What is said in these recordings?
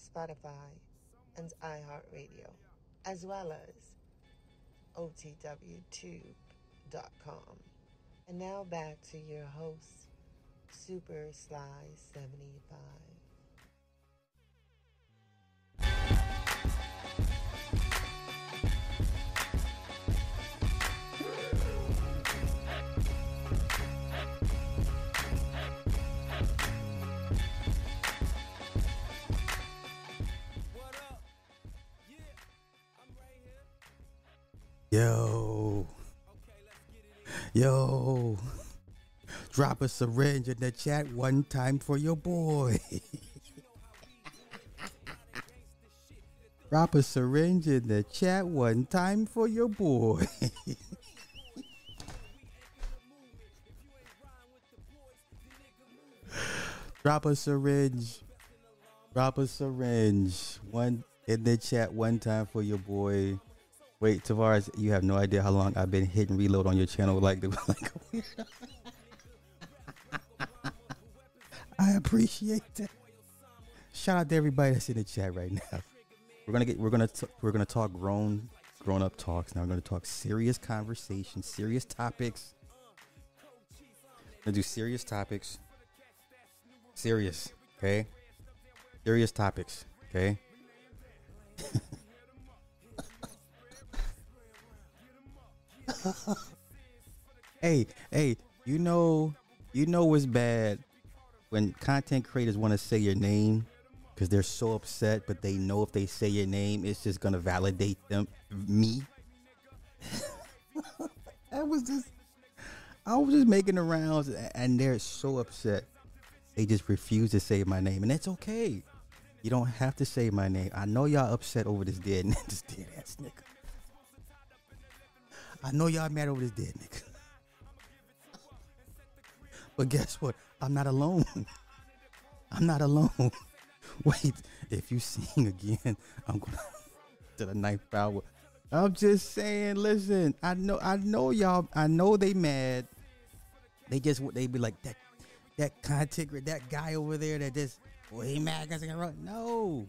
Spotify, and iHeartRadio, as well as OTWTube.com. And now back to your host, Super Sly 75. Yo. Yo. Drop a syringe in the chat one time for your boy. Drop a syringe in the chat one time for your boy. Drop a syringe. Drop a syringe. One in the chat one time for your boy. Wait, Tavares, you have no idea how long I've been hitting reload on your channel like like I appreciate that. Shout out to everybody that's in the chat right now. We're gonna get we're gonna t- we're gonna talk grown grown up talks. Now we're gonna talk serious conversations, serious topics. Gonna do serious topics. Serious, okay? Serious topics, okay? hey, hey, you know, you know what's bad when content creators want to say your name because they're so upset, but they know if they say your name, it's just gonna validate them, me. I was just, I was just making the rounds, and they're so upset. They just refuse to say my name, and that's okay. You don't have to say my name. I know y'all upset over this dead, this dead ass nigga. I know y'all mad over this dead nigga. But guess what? I'm not alone. I'm not alone. Wait, if you sing again, I'm gonna to the ninth power. I'm just saying, listen, I know I know y'all I know they mad. They just they be like that that content that guy over there that just well he mad because I run. No.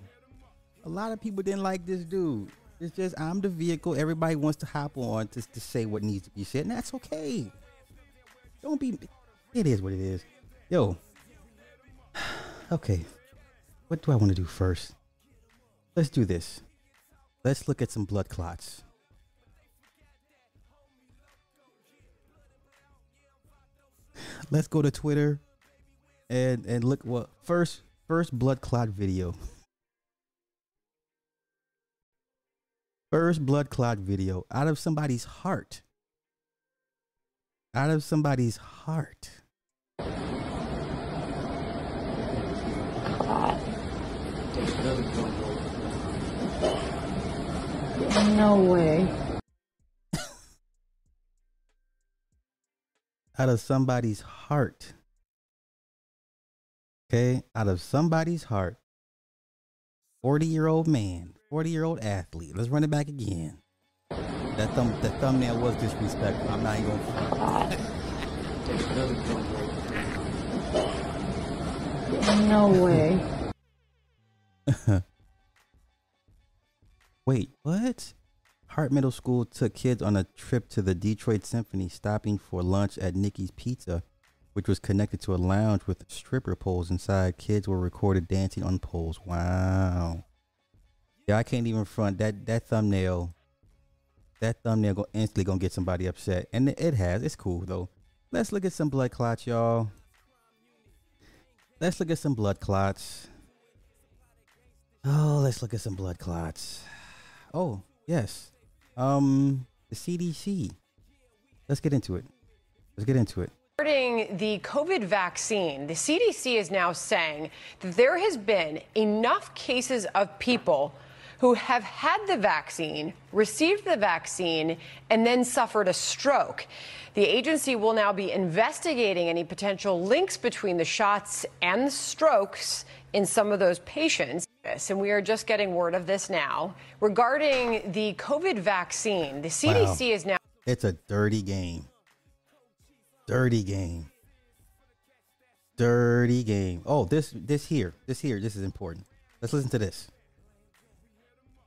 A lot of people didn't like this dude. It's just I'm the vehicle everybody wants to hop on to, to say what needs to be said, and that's okay. Don't be. It is what it is. Yo. Okay. What do I want to do first? Let's do this. Let's look at some blood clots. Let's go to Twitter and and look what first first blood clot video. First blood clot video out of somebody's heart. Out of somebody's heart. No way. out of somebody's heart. Okay, out of somebody's heart. 40 year old man, 40 year old athlete. Let's run it back again. That thumb, that thumbnail was disrespectful. I'm not even gonna. No way. Wait, what? Hart Middle School took kids on a trip to the Detroit Symphony, stopping for lunch at Niki's Pizza, which was connected to a lounge with stripper poles inside. Kids were recorded dancing on poles. Wow. Yeah, I can't even front that that thumbnail. That thumbnail go instantly gonna get somebody upset, and it has. It's cool though. Let's look at some blood clots, y'all. Let's look at some blood clots. Oh, let's look at some blood clots. Oh, yes. Um, the CDC. Let's get into it. Let's get into it. Regarding the COVID vaccine, the CDC is now saying that there has been enough cases of people who have had the vaccine, received the vaccine, and then suffered a stroke. The agency will now be investigating any potential links between the shots and the strokes in some of those patients. And we are just getting word of this now. Regarding the COVID vaccine, the CDC Wow. is now. It's a dirty game. Dirty game. Dirty game. Oh, this this here. This here. This is important. Let's listen to this.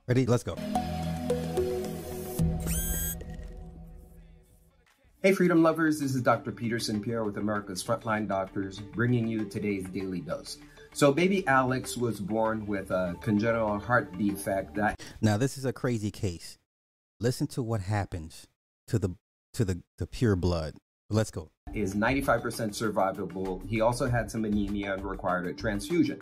Ready? Let's go. Hey, freedom lovers, this is Dr. Peterson Pierre with America's Frontline Doctors, bringing you today's daily dose. So, baby Alex was born with a congenital heart defect that Now this is a crazy case. Listen to what happens to the to the the pure blood. Let's go. is 95% survivable. He also had some anemia and required a transfusion.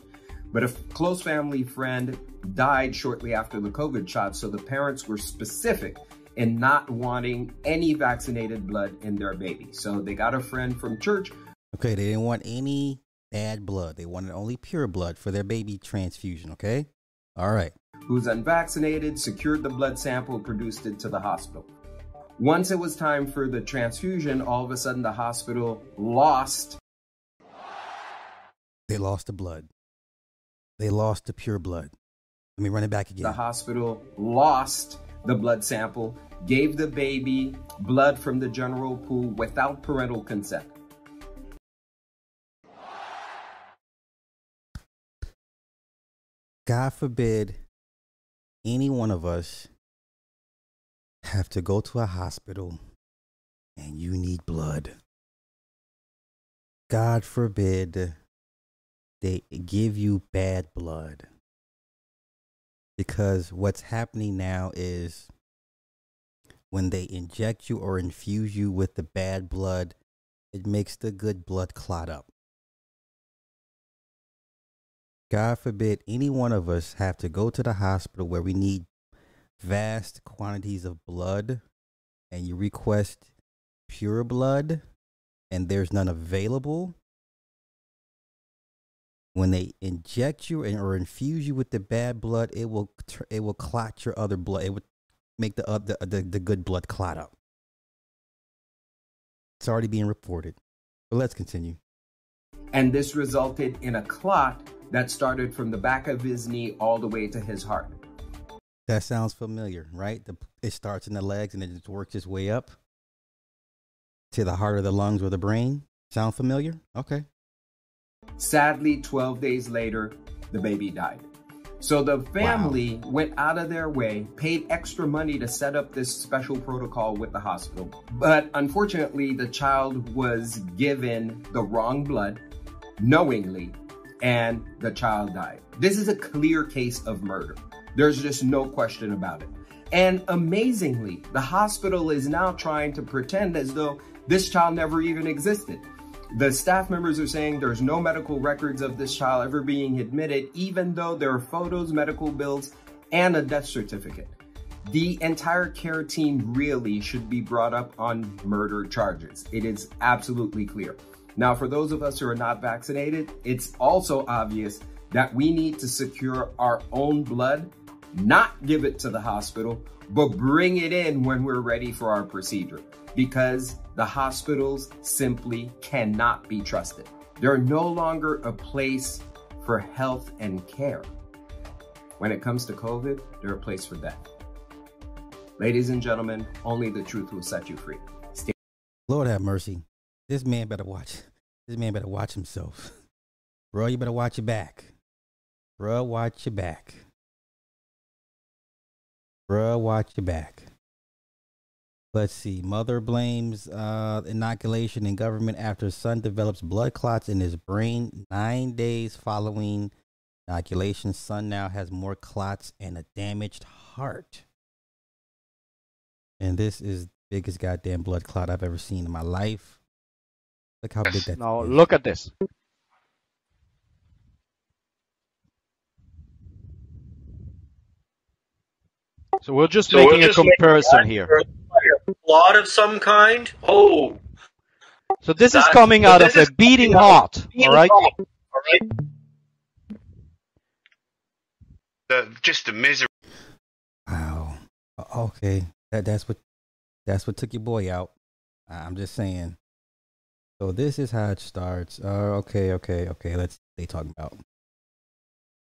But a close family friend died shortly after the COVID shot, so the parents were specific in not wanting any vaccinated blood in their baby. So they got a friend from church Okay, they didn't want any bad blood. They wanted only pure blood for their baby transfusion, okay? All right. who's unvaccinated, secured the blood sample, produced it to the hospital. Once it was time for the transfusion, all of a sudden the hospital lost They lost the blood. They lost the pure blood. Let me run it back again. the hospital lost the blood sample, gave the baby blood from the general pool without parental consent. God forbid any one of us have to go to a hospital and you need blood. God forbid they give you bad blood. Because what's happening now is when they inject you or infuse you with the bad blood, it makes the good blood clot up. God forbid any one of us have to go to the hospital where we need vast quantities of blood and you request pure blood and there's none available. When they inject you and, or infuse you with the bad blood, it will it will clot your other blood. It would make the uh, other the, the good blood clot up. It's already being reported. But let's continue. And this resulted in a clot that started from the back of his knee all the way to his heart. That sounds familiar, right? The, it starts in the legs and it just works its way up to the heart or the lungs or the brain. Sound familiar? Okay. Sadly, 12 days later, the baby died. So the family went out of their way, paid extra money to set up this special protocol with the hospital. But unfortunately, the child was given the wrong blood knowingly, and the child died. This is a clear case of murder. There's just no question about it. And amazingly, the hospital is now trying to pretend as though this child never even existed. The staff members are saying there's no medical records of this child ever being admitted, even though there are photos, medical bills, and a death certificate. The entire care team really should be brought up on murder charges. It is absolutely clear. Now, for those of us who are not vaccinated, it's also obvious that we need to secure our own blood, not give it to the hospital, but bring it in when we're ready for our procedure because the hospitals simply cannot be trusted. They're no longer a place for health and care. When it comes to COVID, they're a place for death. Ladies and gentlemen, only the truth will set you free. Stay Lord have mercy. This man better watch. This man better watch himself. Bro, you better watch your back. Bro, watch your back. Bro, watch your back. Let's see. Mother blames uh, inoculation in government after son develops blood clots in his brain nine days following inoculation. Son now has more clots and a damaged heart. And this is the biggest goddamn blood clot I've ever seen in my life. Look how big that Now is. look at this. So we're just So we're making just a making comparison that here. Blood of some kind? Oh, So this is coming out of a beating heart, all right? The, just the misery. Wow. Okay. That that's what that's what took your boy out. I'm just saying. So this is how it starts. Uh, okay, okay, okay. Let's they talking about.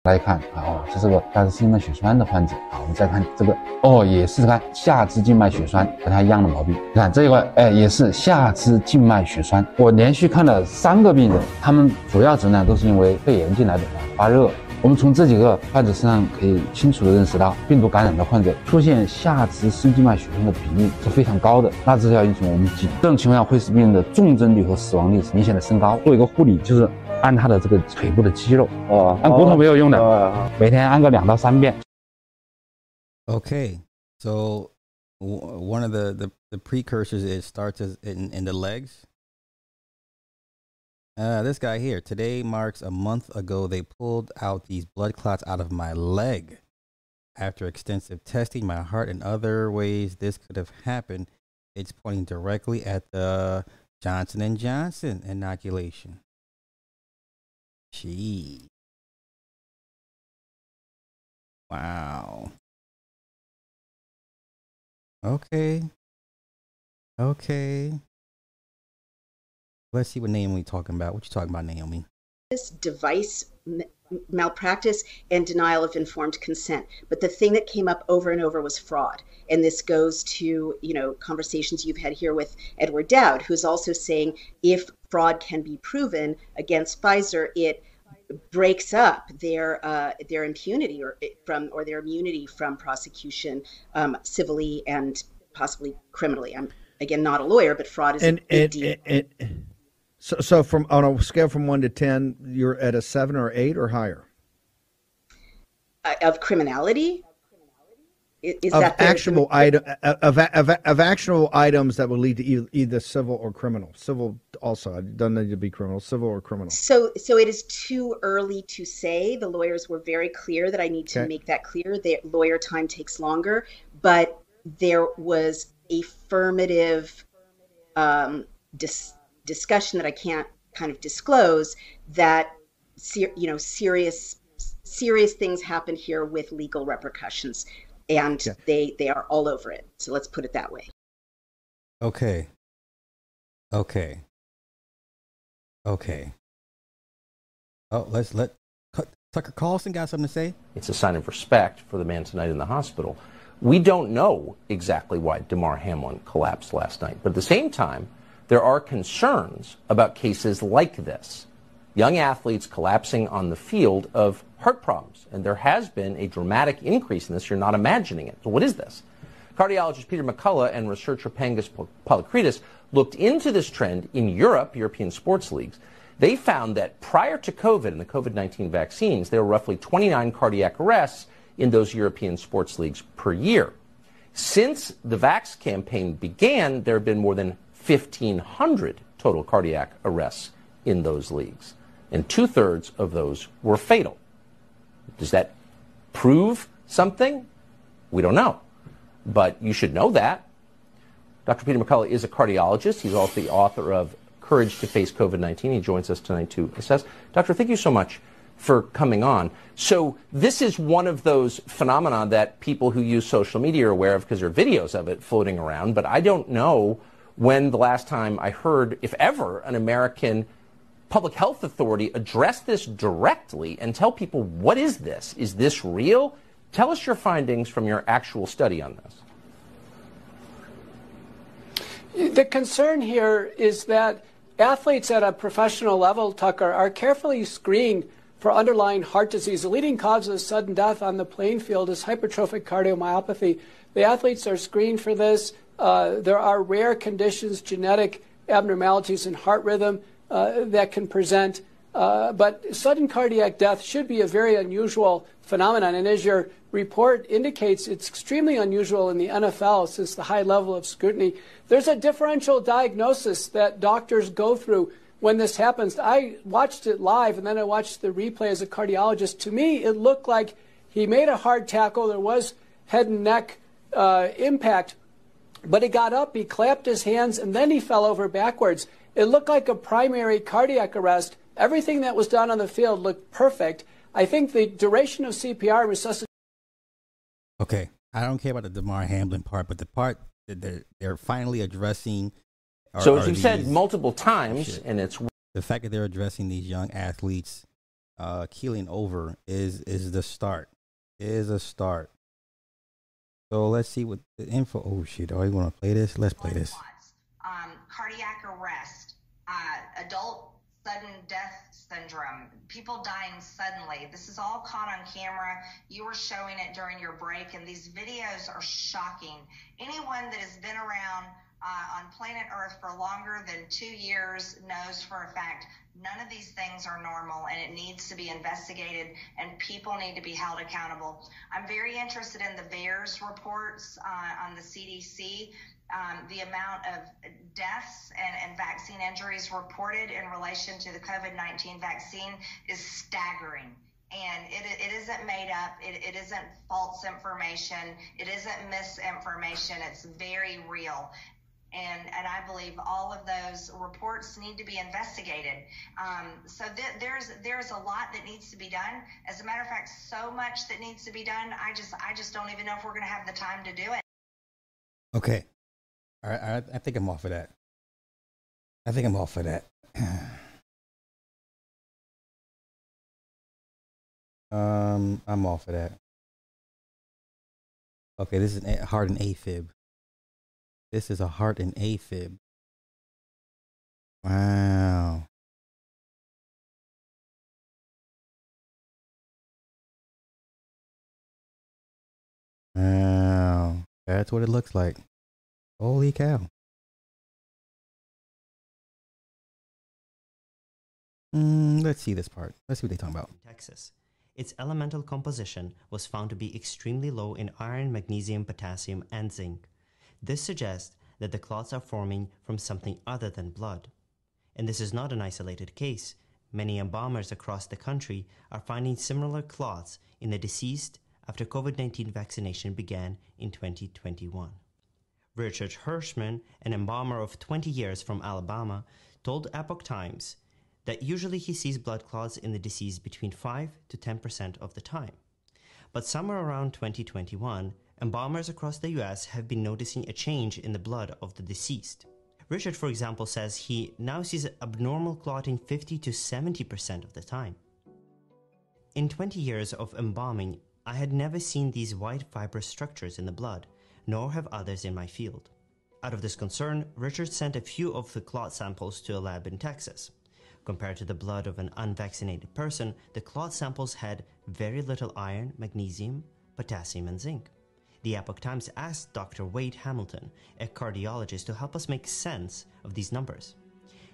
来看啊，这是个大氏静脉血栓的患者啊。我们再看这个，哦，也是看下肢静脉血栓，和他一样的毛病。你看这一块，哎，也是下肢静脉血栓。我连续看了三个病人，他们主要诊断都是因为肺炎进来的啊，发热。我们从这几个患者身上可以清楚的认识到，病毒感染的患者出现下肢深静脉血栓的比例是非常高的。那这是要因素我们警，这种情况下会使病人的重症率和死亡率明显的升高。做一个护理就是按他的这个腿部的肌肉，哦，按骨头没有用的，哦每天按个两到三遍。 Okay, so w- one of the, the, the precursors it starts as in, in the legs. Uh, this guy here. Today marks a month ago. They pulled out these blood clots out of my leg. After extensive testing, my heart and other ways this could have happened, it's pointing directly at the Johnson and Johnson inoculation. Gee. Wow. Okay. Okay. Let's see what Naomi talking about. What you talking about, Naomi? This device malpractice and denial of informed consent. But the thing that came up over and over was fraud. And this goes to you know conversations you've had here with edward dowd who's also saying if fraud can be proven against pfizer it breaks up their uh, their impunity or from or their immunity from prosecution um, civilly and possibly criminally. I'm again not a lawyer but fraud is and, a big and, deal. and, and so, so from on a scale from one to ten, you're at a seven or eight or higher Uh, of criminality is of that item of, of, of actionable items that will lead to either, either civil or criminal. Civil also it doesn't need to be criminal. Civil or criminal. So, so it is too early to say. The lawyers were very clear that I need to Okay. make that clear. The lawyer time takes longer, but there was affirmative um, dis- discussion that I can't kind of disclose that you know serious serious things happened here with legal repercussions, and Yeah. they they are all over it. So let's put it that way. Okay. Okay. Okay. Oh, let's let Cut- Tucker Carlson got something to say. It's a sign of respect for the man tonight in the hospital. We don't know exactly why Damar Hamlin collapsed last night, but at the same time, there are concerns about cases like this. Young athletes collapsing on the field of heart problems, and there has been a dramatic increase in this. You're not imagining it. So, what is this? Cardiologist Peter McCullough and researcher Panagis Polykretis looked into this trend in Europe, European sports leagues. They found that prior to COVID and the COVID 19 vaccines, there were roughly 29 cardiac arrests in those European sports leagues per year. Since the Vax campaign began, there have been more than 1,500 total cardiac arrests in those leagues, and two thirds of those were fatal. Does that prove something? We don't know. But you should know that. Dr. Peter McCullough is a cardiologist. He's also the author of Courage to Face COVID 19. He joins us tonight to assess. Doctor, thank you so much for coming on. So, this is one of those phenomena that people who use social media are aware of because there are videos of it floating around. But I don't know when the last time I heard, if ever, an American public health authority address this directly and tell people what is this? Is this real? Tell us your findings from your actual study on this. The concern here is that athletes at a professional level, Tucker, are carefully screened for underlying heart disease. The leading cause of sudden death on the playing field is hypertrophic cardiomyopathy. The athletes are screened for this. Uh, there are rare conditions, genetic abnormalities in heart rhythm uh, that can present. Uh, but sudden cardiac death should be a very unusual phenomenon. And as your report indicates, it's extremely unusual in the NFL since the high level of scrutiny. There's a differential diagnosis that doctors go through when this happens. I watched it live and then I watched the replay as a cardiologist. To me, it looked like he made a hard tackle. There was head and neck uh, impact, but he got up, he clapped his hands, and then he fell over backwards. It looked like a primary cardiac arrest. Everything that was done on the field looked perfect. I think the duration of CPR resuscitation. Okay, I don't care about the Damar Hamlin part, but the part that they're, they're finally addressing. Are, so as you've said multiple times, Shit. and it's the fact that they're addressing these young athletes uh keeling over is is the start is a start so let's see what the info oh shit oh you to play this let's play this um, cardiac arrest, uh, adult sudden death syndrome, people dying suddenly. This is all caught on camera. You were showing it during your break, and these videos are shocking. Anyone that has been around uh, on planet Earth for longer than two years knows for a fact none of these things are normal and it needs to be investigated and people need to be held accountable. I'm very interested in the VAERS reports uh, on the CDC. Um, the amount of deaths and, and vaccine injuries reported in relation to the COVID 19 vaccine is staggering. And it, it isn't made up. It, it isn't false information. It isn't misinformation. It's very real and and I believe all of those reports need to be investigated. Um, so th- there's there's a lot that needs to be done. As a matter of fact, so much that needs to be done. I just I just don't even know if we're going to have the time to do it. okay all right I, I think i'm off of that i think i'm off of that um i'm off of that okay this is hard and afib this is a heart and afib wow Wow, that's what it looks like. Holy cow. Mm, let's see this part. Let's see what they're talking about. Texas. Its elemental composition was found to be extremely low in iron, magnesium, potassium, and zinc. This suggests that the clots are forming from something other than blood. And this is not an isolated case. Many embalmers across the country are finding similar clots in the deceased after COVID 19 vaccination began in 2021. Richard Hirschman, an embalmer of 20 years from Alabama, told Epoch Times that usually he sees blood clots in the deceased between 5 to 10% of the time. But somewhere around 2021, embalmers across the US have been noticing a change in the blood of the deceased. Richard, for example, says he now sees abnormal clotting 50 to 70% of the time. In 20 years of embalming, I had never seen these white fibrous structures in the blood, nor have others in my field. Out of this concern, Richard sent a few of the clot samples to a lab in Texas. Compared to the blood of an unvaccinated person, the clot samples had very little iron, magnesium, potassium, and zinc. The Epoch Times asked Dr. Wade Hamilton, a cardiologist, to help us make sense of these numbers.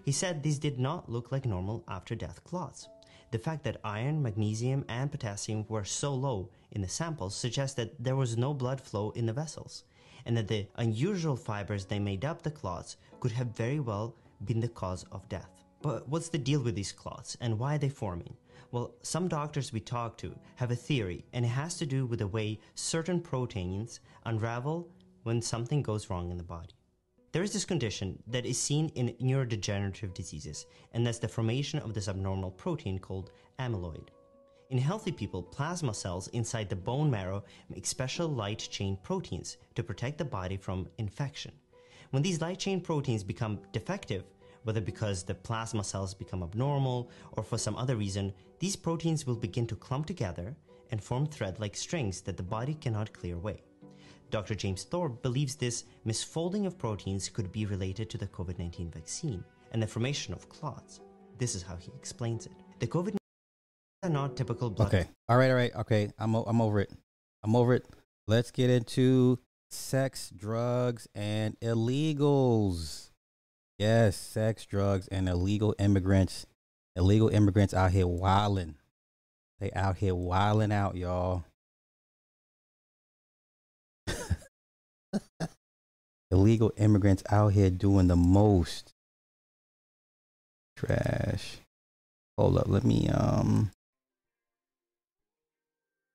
He said these did not look like normal after death clots. The fact that iron, magnesium, and potassium were so low in the samples suggests that there was no blood flow in the vessels, and that the unusual fibers that made up the clots could have very well been the cause of death. But what's the deal with these clots, and why are they forming? Well, some doctors we talk to have a theory, and it has to do with the way certain proteins unravel when something goes wrong in the body. There is this condition that is seen in neurodegenerative diseases, and that's the formation of this abnormal protein called amyloid. In healthy people, plasma cells inside the bone marrow make special light chain proteins to protect the body from infection. When these light chain proteins become defective, whether because the plasma cells become abnormal or for some other reason, these proteins will begin to clump together and form thread like strings that the body cannot clear away. Dr. James Thorp believes this misfolding of proteins could be related to the COVID 19 vaccine and the formation of clots. This is how he explains it. The COVID are not typical blood. Okay. All right. All right. Okay. I'm I'm over it. I'm over it. Let's get into sex, drugs, and illegals. Yes, sex, drugs, and illegal immigrants. Illegal immigrants out here wilding. They out here wilding out, y'all. illegal immigrants out here doing the most. Trash. Hold up. Let me um.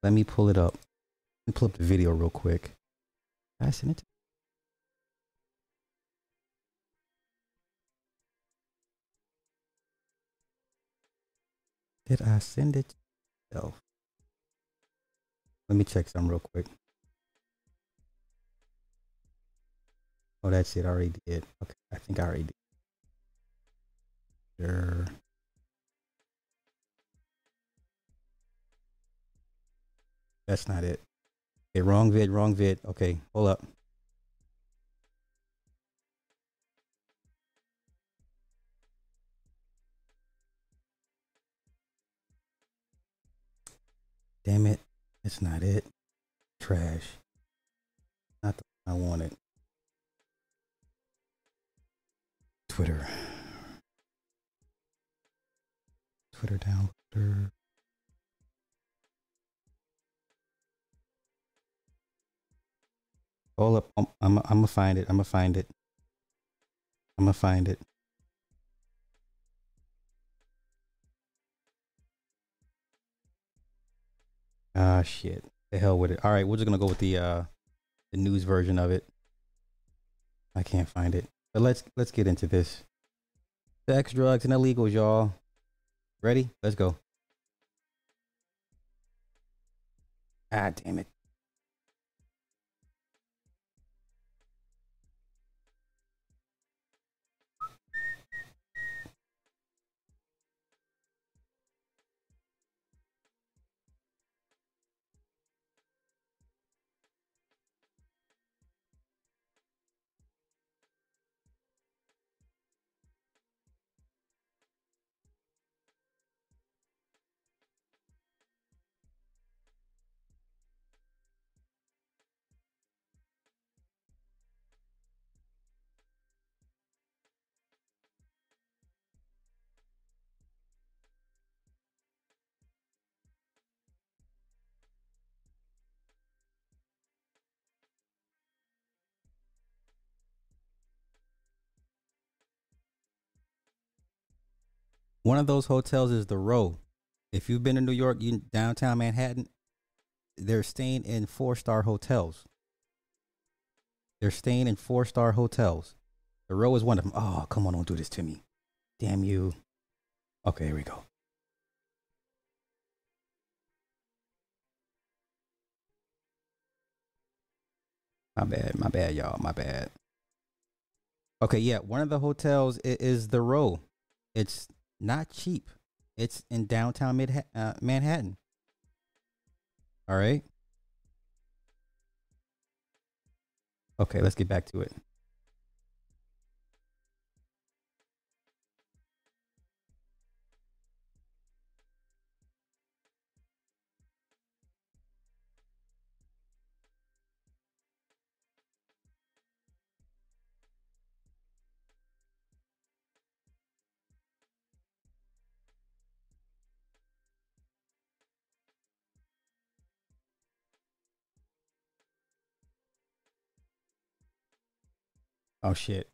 Let me pull it up. Let me pull up the video real quick. I send it? to- Did I send it? to Let me check some real quick. Oh, that's it. I already did. Okay, I think I already did. Sure. That's not it. Okay, wrong vid, wrong vid. Okay, hold up. Damn it. It's not it. Trash. Not the I wanted. Twitter. Twitter downloader. Hold up. I'm, I'm, I'm gonna find it. I'm gonna find it. I'm gonna find it. Ah, shit. The hell with it. All right, we're just gonna go with the uh the news version of it. I can't find it. But let's let's get into this. Sex, drugs, and illegals, y'all. Ready? Let's go. Ah, damn it. One of those hotels is the Row. If you've been to New York, you downtown Manhattan, they're staying in four star hotels. They're staying in four star hotels. The Row is one of them. Oh, come on, don't do this to me. Damn you. Okay, here we go. My bad, my bad, y'all. My bad. Okay, yeah, one of the hotels is the Row. It's not cheap. It's in downtown Mid- uh, Manhattan. All right. Okay, let's get back to it. Oh shit.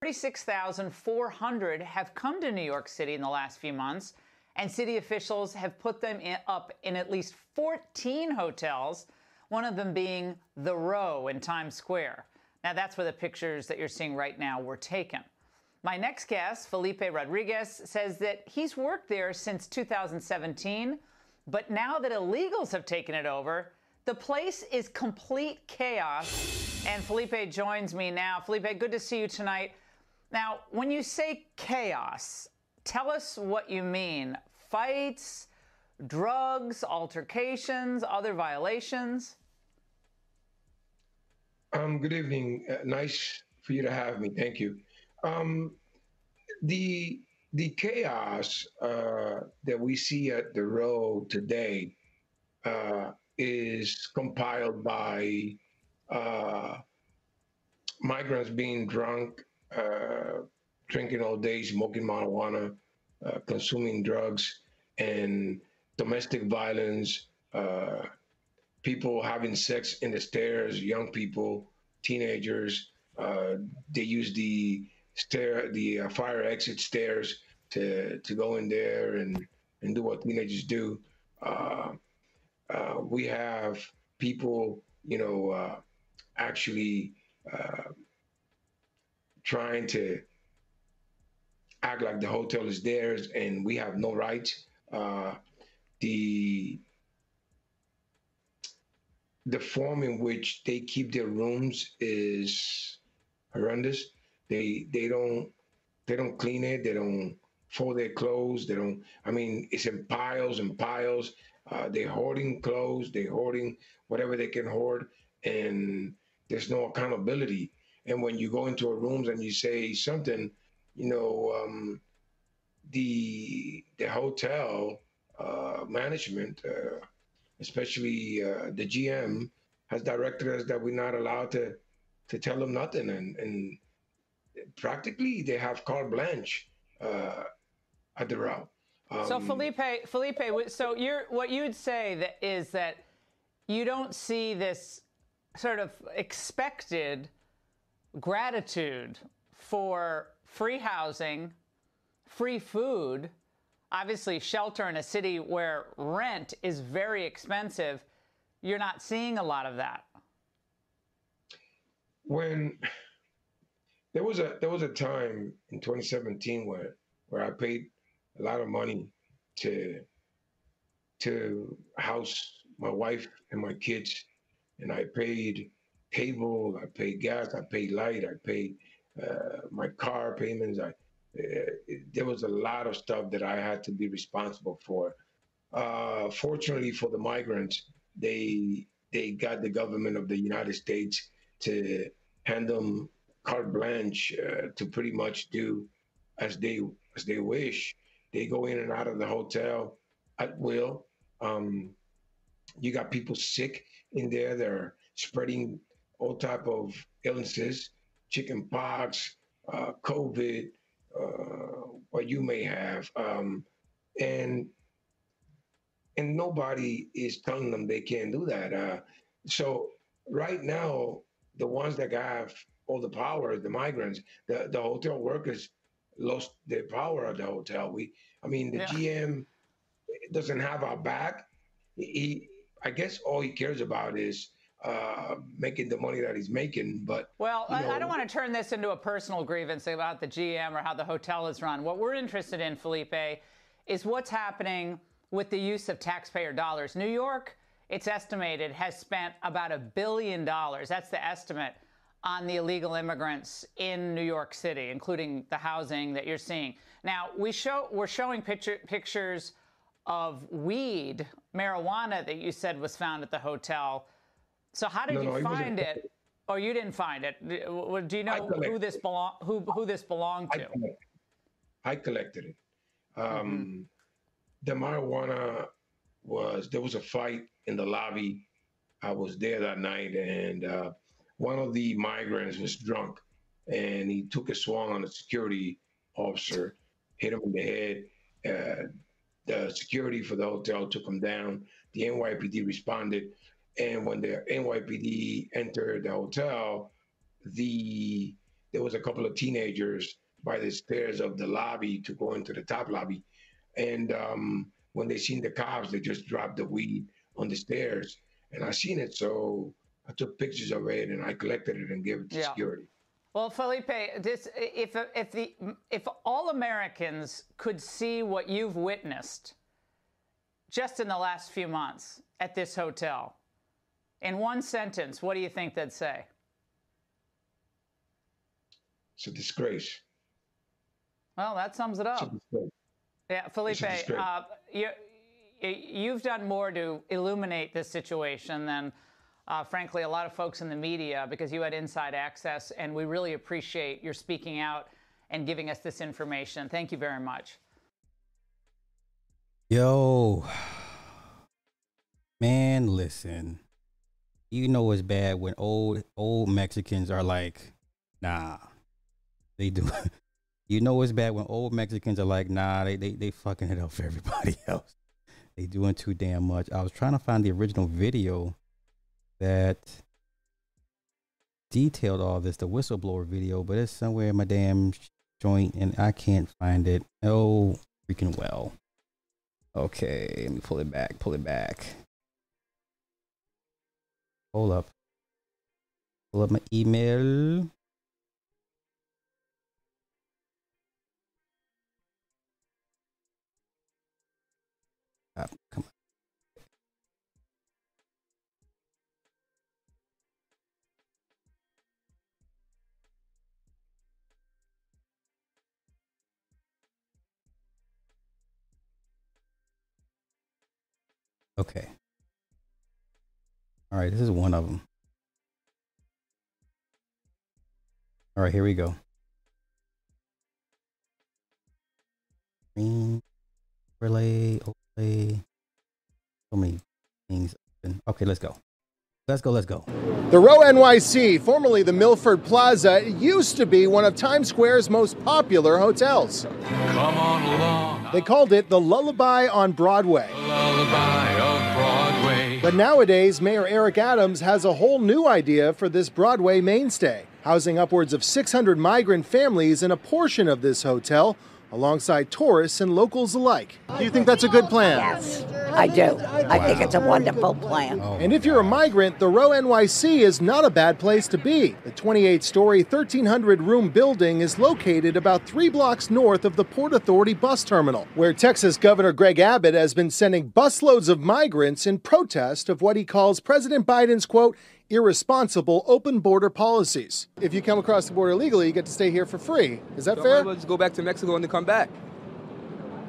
36,400 have come to New York City in the last few months, and city officials have put them in, up in at least 14 hotels, one of them being The Row in Times Square. Now, that's where the pictures that you're seeing right now were taken. My next guest, Felipe Rodriguez, says that he's worked there since 2017, but now that illegals have taken it over, the place is complete chaos. And Felipe joins me now. Felipe, good to see you tonight. Now, when you say chaos, tell us what you mean. Fights, drugs, altercations, other violations? Um, good evening. Uh, nice for you to have me. Thank you. Um, the the chaos uh, that we see at the Row today uh, is compiled by uh, migrants being drunk, uh, drinking all day, smoking marijuana, uh, consuming drugs, and domestic violence, uh, people having sex in the stairs, young people, teenagers. Uh, they use the stair, the uh, fire exit stairs to to go in there and and do what teenagers do. Uh, we have people, you know, uh, actually uh, trying to act like the hotel is theirs and we have no rights. Uh, the the form in which they keep their rooms is horrendous. They they don't they don't clean it. They don't fold their clothes. They don't. I mean, it's in piles and piles. Uh, they're hoarding clothes. They're hoarding whatever they can hoard, and there's no accountability. And when you go into a rooms and you say something, you know, um, the the hotel uh, management, uh, especially uh, the GM, has directed us that we're not allowed to to tell them nothing, and and practically they have carte blanche uh, at the Row. Um, so Felipe, Felipe, so you're what you would say that is that you don't see this sort of expected gratitude for free housing, free food, obviously shelter in a city where rent is very expensive. You're not seeing a lot of that. When there was a there was a time in 2017 where where I paid a lot of money to to house my wife and my kids, and I paid cable, I paid gas, I paid light, I paid uh, my car payments. I uh, there was a lot of stuff that I had to be responsible for. Uh, fortunately for the migrants, they they got the government of the United States to hand them carte blanche uh, to pretty much do as they as they wish. They go in and out of the hotel at will. Um, you got people sick in there. They're spreading all type of illnesses, chicken pox, uh, COVID, uh, what you may have, um, and and nobody is telling them they can't do that. Uh, so right now, the ones that have all the power, the migrants, the the hotel workers lost the power at the hotel. We, I mean, the yeah. GM doesn't have our back. He, I guess, all he cares about is uh, making the money that he's making. But well, you know, I, don't want to turn this into a personal grievance about the GM or how the hotel is run. What we're interested in, Felipe, is what's happening with the use of taxpayer dollars. New York, it's estimated, has spent about a billion dollars. That's the estimate on the illegal immigrants in New York City, including the housing that you're seeing. Now, we show we're showing picture, pictures of weed, marijuana that you said was found at the hotel. So how did no, you no, find it? Or oh, you didn't find it? Do you know who this belong who who this belonged to? I collected it. Um, mm-hmm. The marijuana was there was a fight in the lobby. I was there that night, and uh, one of the migrants was drunk and he took a swung on a security officer, hit him in the head. Uh, the security for the hotel took him down. The NYPD responded. And when the NYPD entered the hotel, the there was a couple of teenagers by the stairs of the lobby to go into the top lobby. And um, when they seen the cops, they just dropped the weed on the stairs. And I seen it, so I took pictures of it and I collected it and gave it to yeah. security. Well, Felipe, this if if the if all Americans could see what you've witnessed just in the last few months at this hotel, in one sentence, what do you think they'd say? It's a disgrace. Well, that sums it up. Yeah, Felipe, uh, you, you've done more to illuminate this situation than uh, frankly, a lot of folks in the media because you had inside access, and we really appreciate your speaking out and giving us this information. Thank you very much. Yo, man, listen. You know it's bad when old old Mexicans are like, nah, they do. you know it's bad when old Mexicans are like, nah, they they they fucking it up for everybody else. They doing too damn much. I was trying to find the original video that detailed all this, the whistleblower video, but it's somewhere in my damn joint and I can't find it. Oh, freaking well. Okay, let me pull it back, pull it back. Hold up. Pull up my email. Okay. All right, this is one of them. All right, here we go. Green relay, overlay. So many things. open. Okay, let's go. Let's go. Let's go. The Row NYC, formerly the Milford Plaza, used to be one of Times Square's most popular hotels. Come on along, They called it the Lullaby on Broadway. lullaby of Broadway. But nowadays, Mayor Eric Adams has a whole new idea for this Broadway mainstay, housing upwards of 600 migrant families in a portion of this hotel, alongside tourists and locals alike. Do you think that's a good plan? Yes, I do. I think it's a wonderful plan. Oh. And if you're a migrant, the Row NYC is not a bad place to be. The 28 story, 1,300 room building is located about three blocks north of the Port Authority bus terminal, where Texas Governor Greg Abbott has been sending busloads of migrants in protest of what he calls President Biden's quote, irresponsible open border policies. If you come across the border illegally, you get to stay here for free. Is that So fair? well just go back to Mexico and then come back.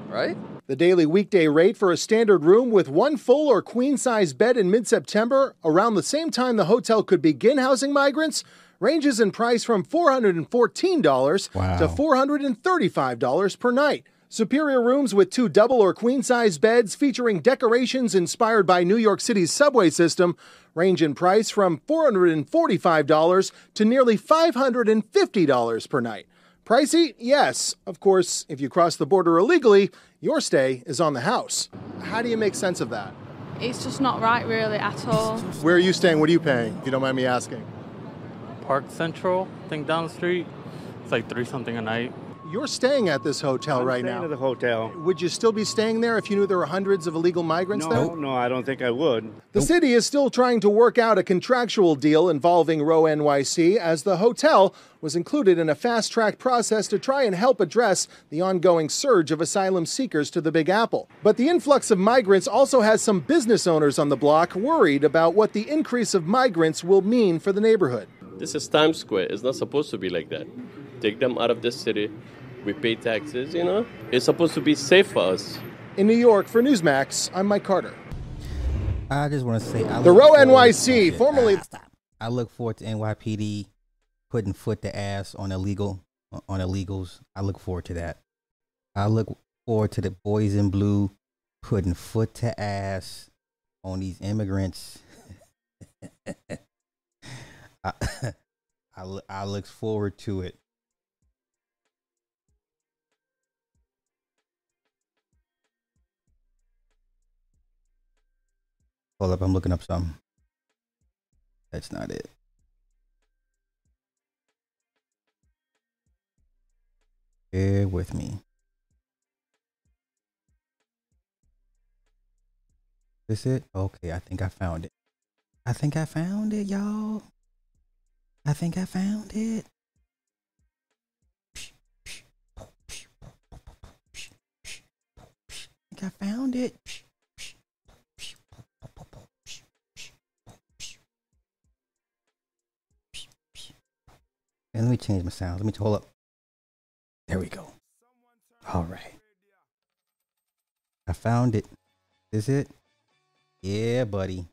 Right? The daily weekday rate for a standard room with one full or queen size bed in mid September, around the same time the hotel could begin housing migrants, ranges in price from $414 Wow. to $435 per night. Superior rooms with two double or queen size beds featuring decorations inspired by New York City's subway system range in price from $445 to nearly $550 per night. Pricey? Yes. Of course, if you cross the border illegally, your stay is on the house. How do you make sense of that? It's just not right, really, at all. Where are you staying? What are you paying, if you don't mind me asking? Park Central, I think down the street. It's like three something a night. You're staying at this hotel right staying now. at the hotel. Would you still be staying there if you knew there were hundreds of illegal migrants No, there? no, I don't think I would. The city is still trying to work out a contractual deal involving Row NYC as the hotel was included in a fast track process to try and help address the ongoing surge of asylum seekers to the Big Apple. But the influx of migrants also has some business owners on the block worried about what the increase of migrants will mean for the neighborhood. This is Times Square. It's not supposed to be like that. Take them out of this city. We pay taxes, you know? It's supposed to be safe for us. In New York for Newsmax, I'm Mike Carter. I just want to say I The look Row forward- NYC, formerly ah, I look forward to NYPD putting foot to ass on illegal on illegals. I look forward to that. I look forward to the boys in blue putting foot to ass on these immigrants. I, I, I look forward to it. Hold up, I'm looking up some. That's not it. Bear with me. This it? Okay, I think I found it. I think I found it, y'all. I think I found it. I think I found it. And let me change my sound. Let me hold up. There we go. All right. I found it. Is it? Yeah, buddy.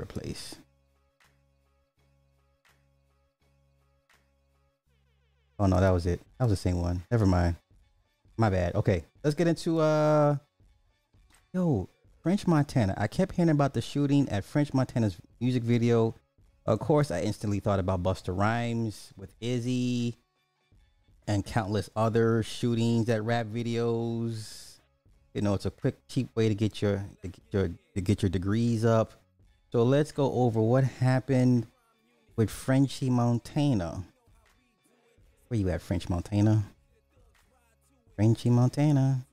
Replace. Oh no, that was it. That was the same one. Never mind. My bad. Okay, let's get into uh yo, French Montana. I kept hearing about the shooting at French Montana's music video. Of course, I instantly thought about Busta Rhymes with Izzy and countless other shootings at rap videos. You know, it's a quick, cheap way to get your to get your to get your degrees up. So let's go over what happened with Frenchy Montana. Where you at, French Montana? Frenchy Montana.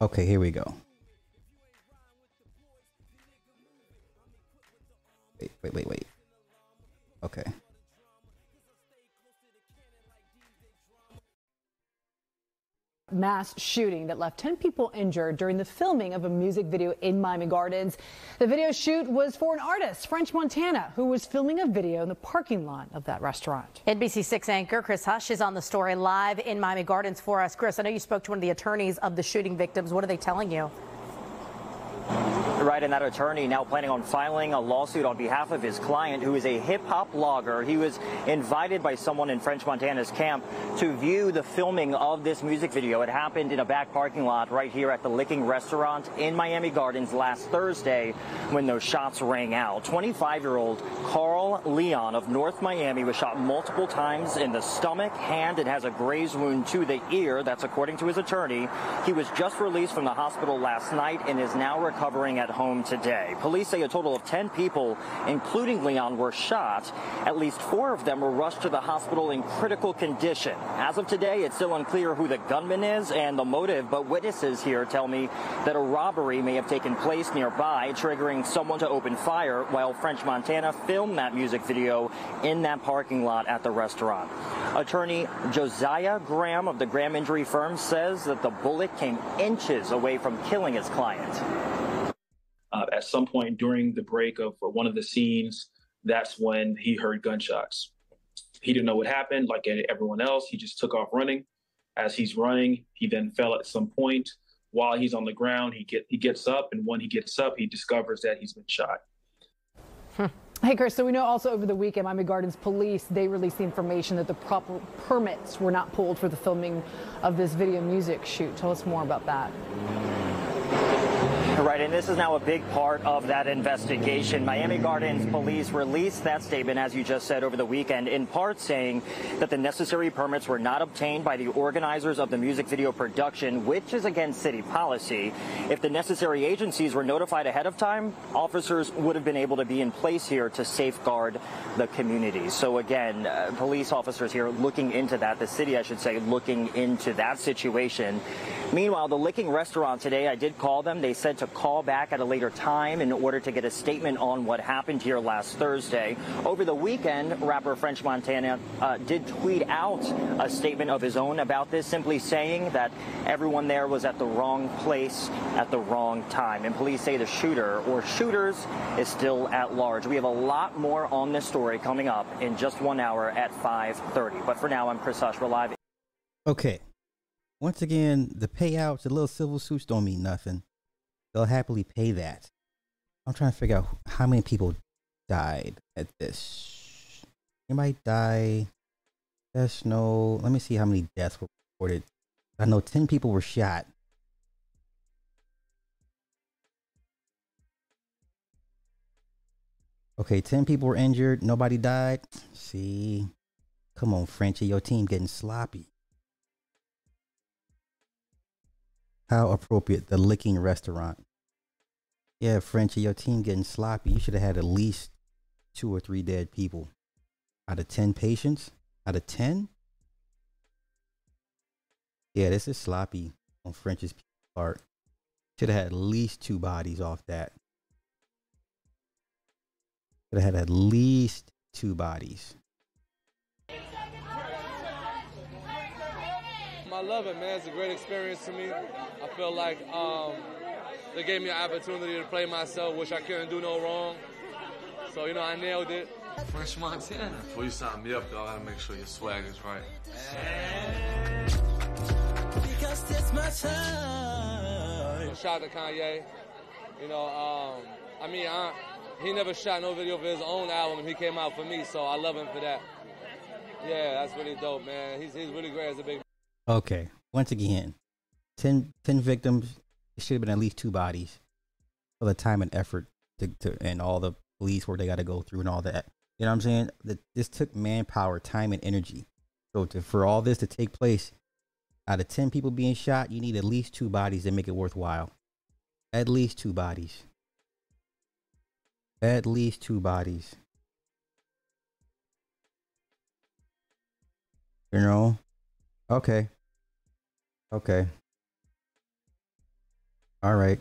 Okay, here we go. Wait, wait, wait, wait. Okay. mass shooting that left 10 people injured during the filming of a music video in Miami Gardens. The video shoot was for an artist, French Montana, who was filming a video in the parking lot of that restaurant. NBC6 anchor Chris Hush is on the story live in Miami Gardens for us. Chris, I know you spoke to one of the attorneys of the shooting victims. What are they telling you? Right, and that attorney now planning on filing a lawsuit on behalf of his client, who is a hip hop blogger. He was invited by someone in French Montana's camp to view the filming of this music video. It happened in a back parking lot right here at the Licking Restaurant in Miami Gardens last Thursday when those shots rang out. 25 year old Carl Leon of North Miami was shot multiple times in the stomach, hand, and has a graze wound to the ear. That's according to his attorney. He was just released from the hospital last night and is now recovering at home today. Police say a total of 10 people, including Leon, were shot. At least four of them were rushed to the hospital in critical condition. As of today, it's still unclear who the gunman is and the motive, but witnesses here tell me that a robbery may have taken place nearby, triggering someone to open fire while French Montana filmed that music video in that parking lot at the restaurant. Attorney Josiah Graham of the Graham Injury Firm says that the bullet came inches away from killing his client. Uh, at some point during the break of one of the scenes, that's when he heard gunshots. He didn't know what happened, like everyone else. He just took off running. As he's running, he then fell at some point. While he's on the ground, he get he gets up, and when he gets up, he discovers that he's been shot. Hey, Chris, so we know also over the weekend, Miami Gardens police, they released the information that the proper permits were not pulled for the filming of this video music shoot. Tell us more about that. Right, and this is now a big part of that investigation. Miami Gardens police released that statement, as you just said, over the weekend, in part saying that the necessary permits were not obtained by the organizers of the music video production, which is against city policy. If the necessary agencies were notified ahead of time, officers would have been able to be in place here to safeguard the community. So again, uh, police officers here looking into that, the city, I should say, looking into that situation. Meanwhile, the Licking Restaurant today, I did call them. They said to call back at a later time in order to get a statement on what happened here last Thursday. Over the weekend, rapper French Montana uh, did tweet out a statement of his own about this, simply saying that everyone there was at the wrong place at the wrong time. And police say the shooter or shooters is still at large. We have a lot more on this story coming up in just one hour at 5.30. But for now, I'm Chris Hush. We're live. Okay. Once again, the payouts, the little civil suits don't mean nothing. They'll happily pay that. I'm trying to figure out how many people died at this. Anybody die? There's no. Let me see how many deaths were reported. I know 10 people were shot. Okay, 10 people were injured. Nobody died. See? Come on, Frenchie. Your team getting sloppy. How appropriate. The licking restaurant. Yeah, Frenchie, your team getting sloppy. You should have had at least two or three dead people. Out of 10 patients? Out of 10? Yeah, this is sloppy on French's part. Should have had at least two bodies off that. Should have had at least two bodies. I love it, man. It's a great experience to me. I feel like um, they gave me an opportunity to play myself, which I couldn't do no wrong. So, you know, I nailed it. French Montana. Before you sign me up, though, I gotta make sure your swag is right. Because it's my time. Shout out to Kanye. You know, um, I mean, I, he never shot no video for his own album. He came out for me, so I love him for that. Yeah, that's really dope, man. He's, he's really great as a big Okay. Once again, 10, 10 victims. It should have been at least two bodies for the time and effort to, to and all the police work they got to go through and all that. You know what I'm saying? That this took manpower, time, and energy. So to, for all this to take place, out of 10 people being shot, you need at least two bodies to make it worthwhile. At least two bodies. At least two bodies. You know? Okay. Okay. All right.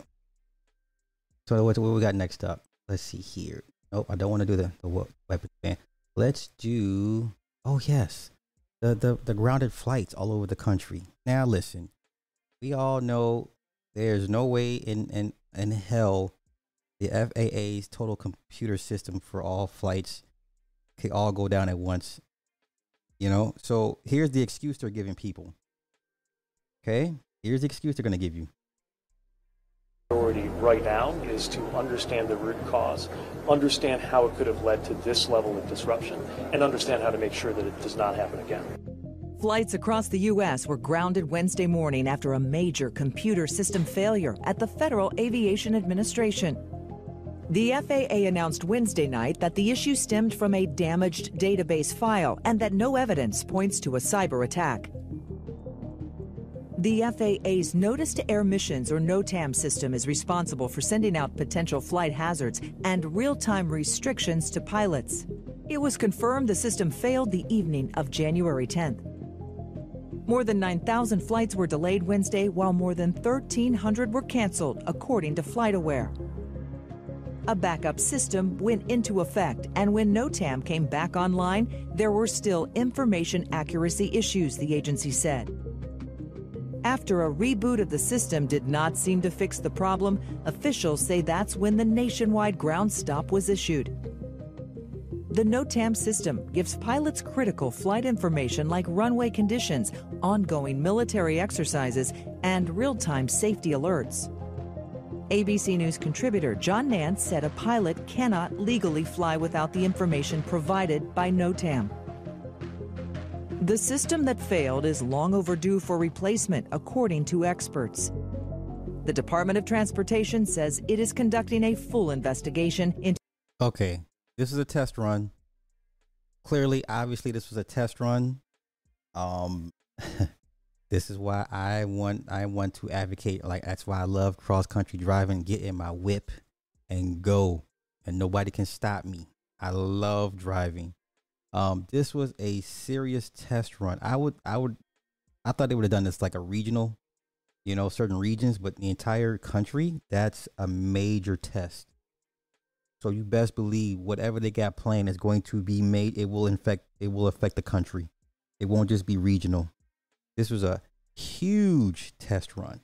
So what, what we got next up? Let's see here. Nope, I don't want to do the, the weapon ban. Let's do. Oh yes, the the the grounded flights all over the country. Now listen, we all know there's no way in in in hell the FAA's total computer system for all flights could all go down at once. You know, so here's the excuse they're giving people. Okay, here's the excuse they're going to give you. priority right now is to understand the root cause, understand how it could have led to this level of disruption, and understand how to make sure that it does not happen again. Flights across the U.S. were grounded Wednesday morning after a major computer system failure at the Federal Aviation Administration. The FAA announced Wednesday night that the issue stemmed from a damaged database file and that no evidence points to a cyber attack. The FAA's Notice to Air Missions or NOTAM system is responsible for sending out potential flight hazards and real time restrictions to pilots. It was confirmed the system failed the evening of January 10th. More than 9,000 flights were delayed Wednesday, while more than 1,300 were canceled, according to FlightAware. A backup system went into effect, and when NOTAM came back online, there were still information accuracy issues, the agency said. After a reboot of the system did not seem to fix the problem, officials say that's when the nationwide ground stop was issued. The NOTAM system gives pilots critical flight information like runway conditions, ongoing military exercises, and real time safety alerts. ABC News contributor John Nance said a pilot cannot legally fly without the information provided by NOTAM. The system that failed is long overdue for replacement, according to experts. The Department of Transportation says it is conducting a full investigation into. Okay, this is a test run. Clearly, obviously, this was a test run. Um, this is why I want I want to advocate. Like that's why I love cross country driving. Get in my whip and go, and nobody can stop me. I love driving. Um, this was a serious test run. I would I would I thought they would have done this like a regional, you know, certain regions, but the entire country. That's a major test. So you best believe whatever they got planned is going to be made. It will infect. It will affect the country. It won't just be regional. This was a huge test run.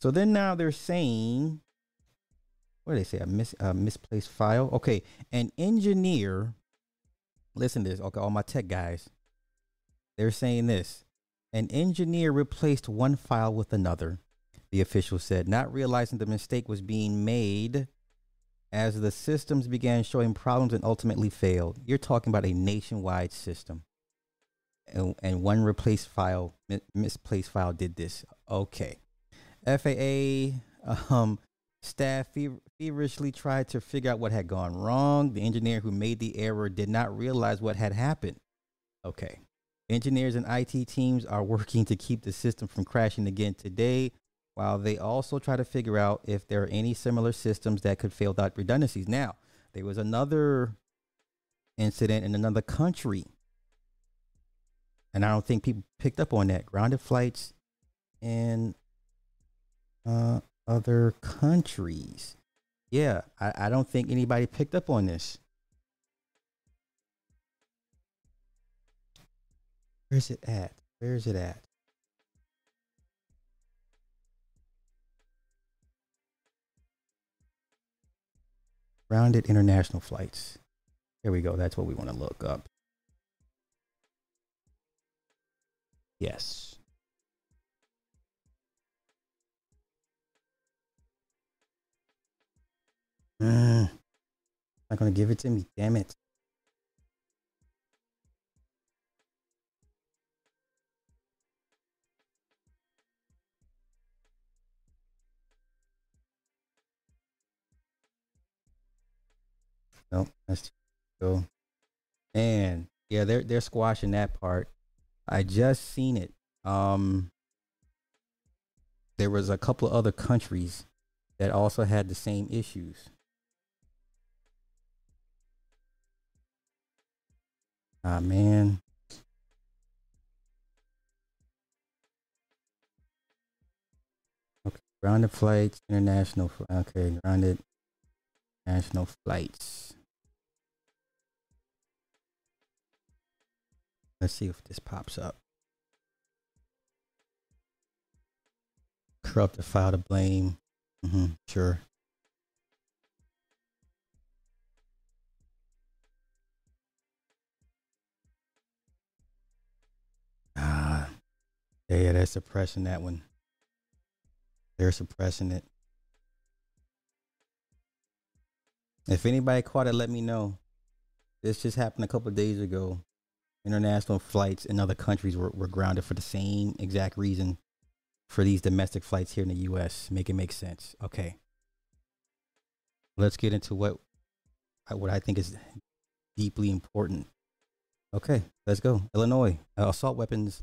So then now they're saying, what do they say? A, mis, a misplaced file. Okay, an engineer. Listen to this. Okay, all my tech guys. They're saying this. An engineer replaced one file with another. The official said, not realizing the mistake was being made as the systems began showing problems and ultimately failed. You're talking about a nationwide system. And, and one replaced file, misplaced file did this. Okay. FAA um, staff feverishly tried to figure out what had gone wrong. The engineer who made the error did not realize what had happened. Okay. Engineers and IT teams are working to keep the system from crashing again today while they also try to figure out if there are any similar systems that could fail without redundancies. Now, there was another incident in another country, and I don't think people picked up on that. Grounded flights in uh, other countries. Yeah, I, I don't think anybody picked up on this. Where's it at? Where's it at? Grounded international flights. There we go. That's what we want to look up. Yes. Mm, not to give it to me. Damn it. Nope, that's go. And yeah, they're they're squashing that part. I just seen it. Um, there was a couple of other countries that also had the same issues. Man. Okay, grounded flights, international. Okay, grounded national flights. Let's see if this pops up. Corrupt to file to blame. hmm Sure. Yeah, they're suppressing that one. They're suppressing it. If anybody caught it, let me know. This just happened a couple days ago. International flights in other countries were, were grounded for the same exact reason for these domestic flights here in the US. Make it make sense. Okay. Let's get into what what I think is deeply important. Okay, let's go. Illinois, assault weapons,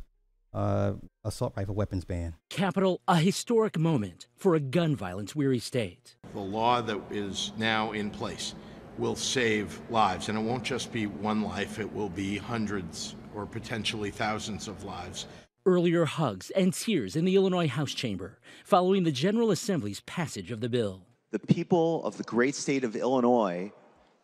uh, assault rifle weapons ban. Capital, a historic moment for a gun violence weary state. The law that is now in place will save lives, and it won't just be one life, it will be hundreds or potentially thousands of lives. Earlier hugs and tears in the Illinois House chamber following the General Assembly's passage of the bill. The people of the great state of Illinois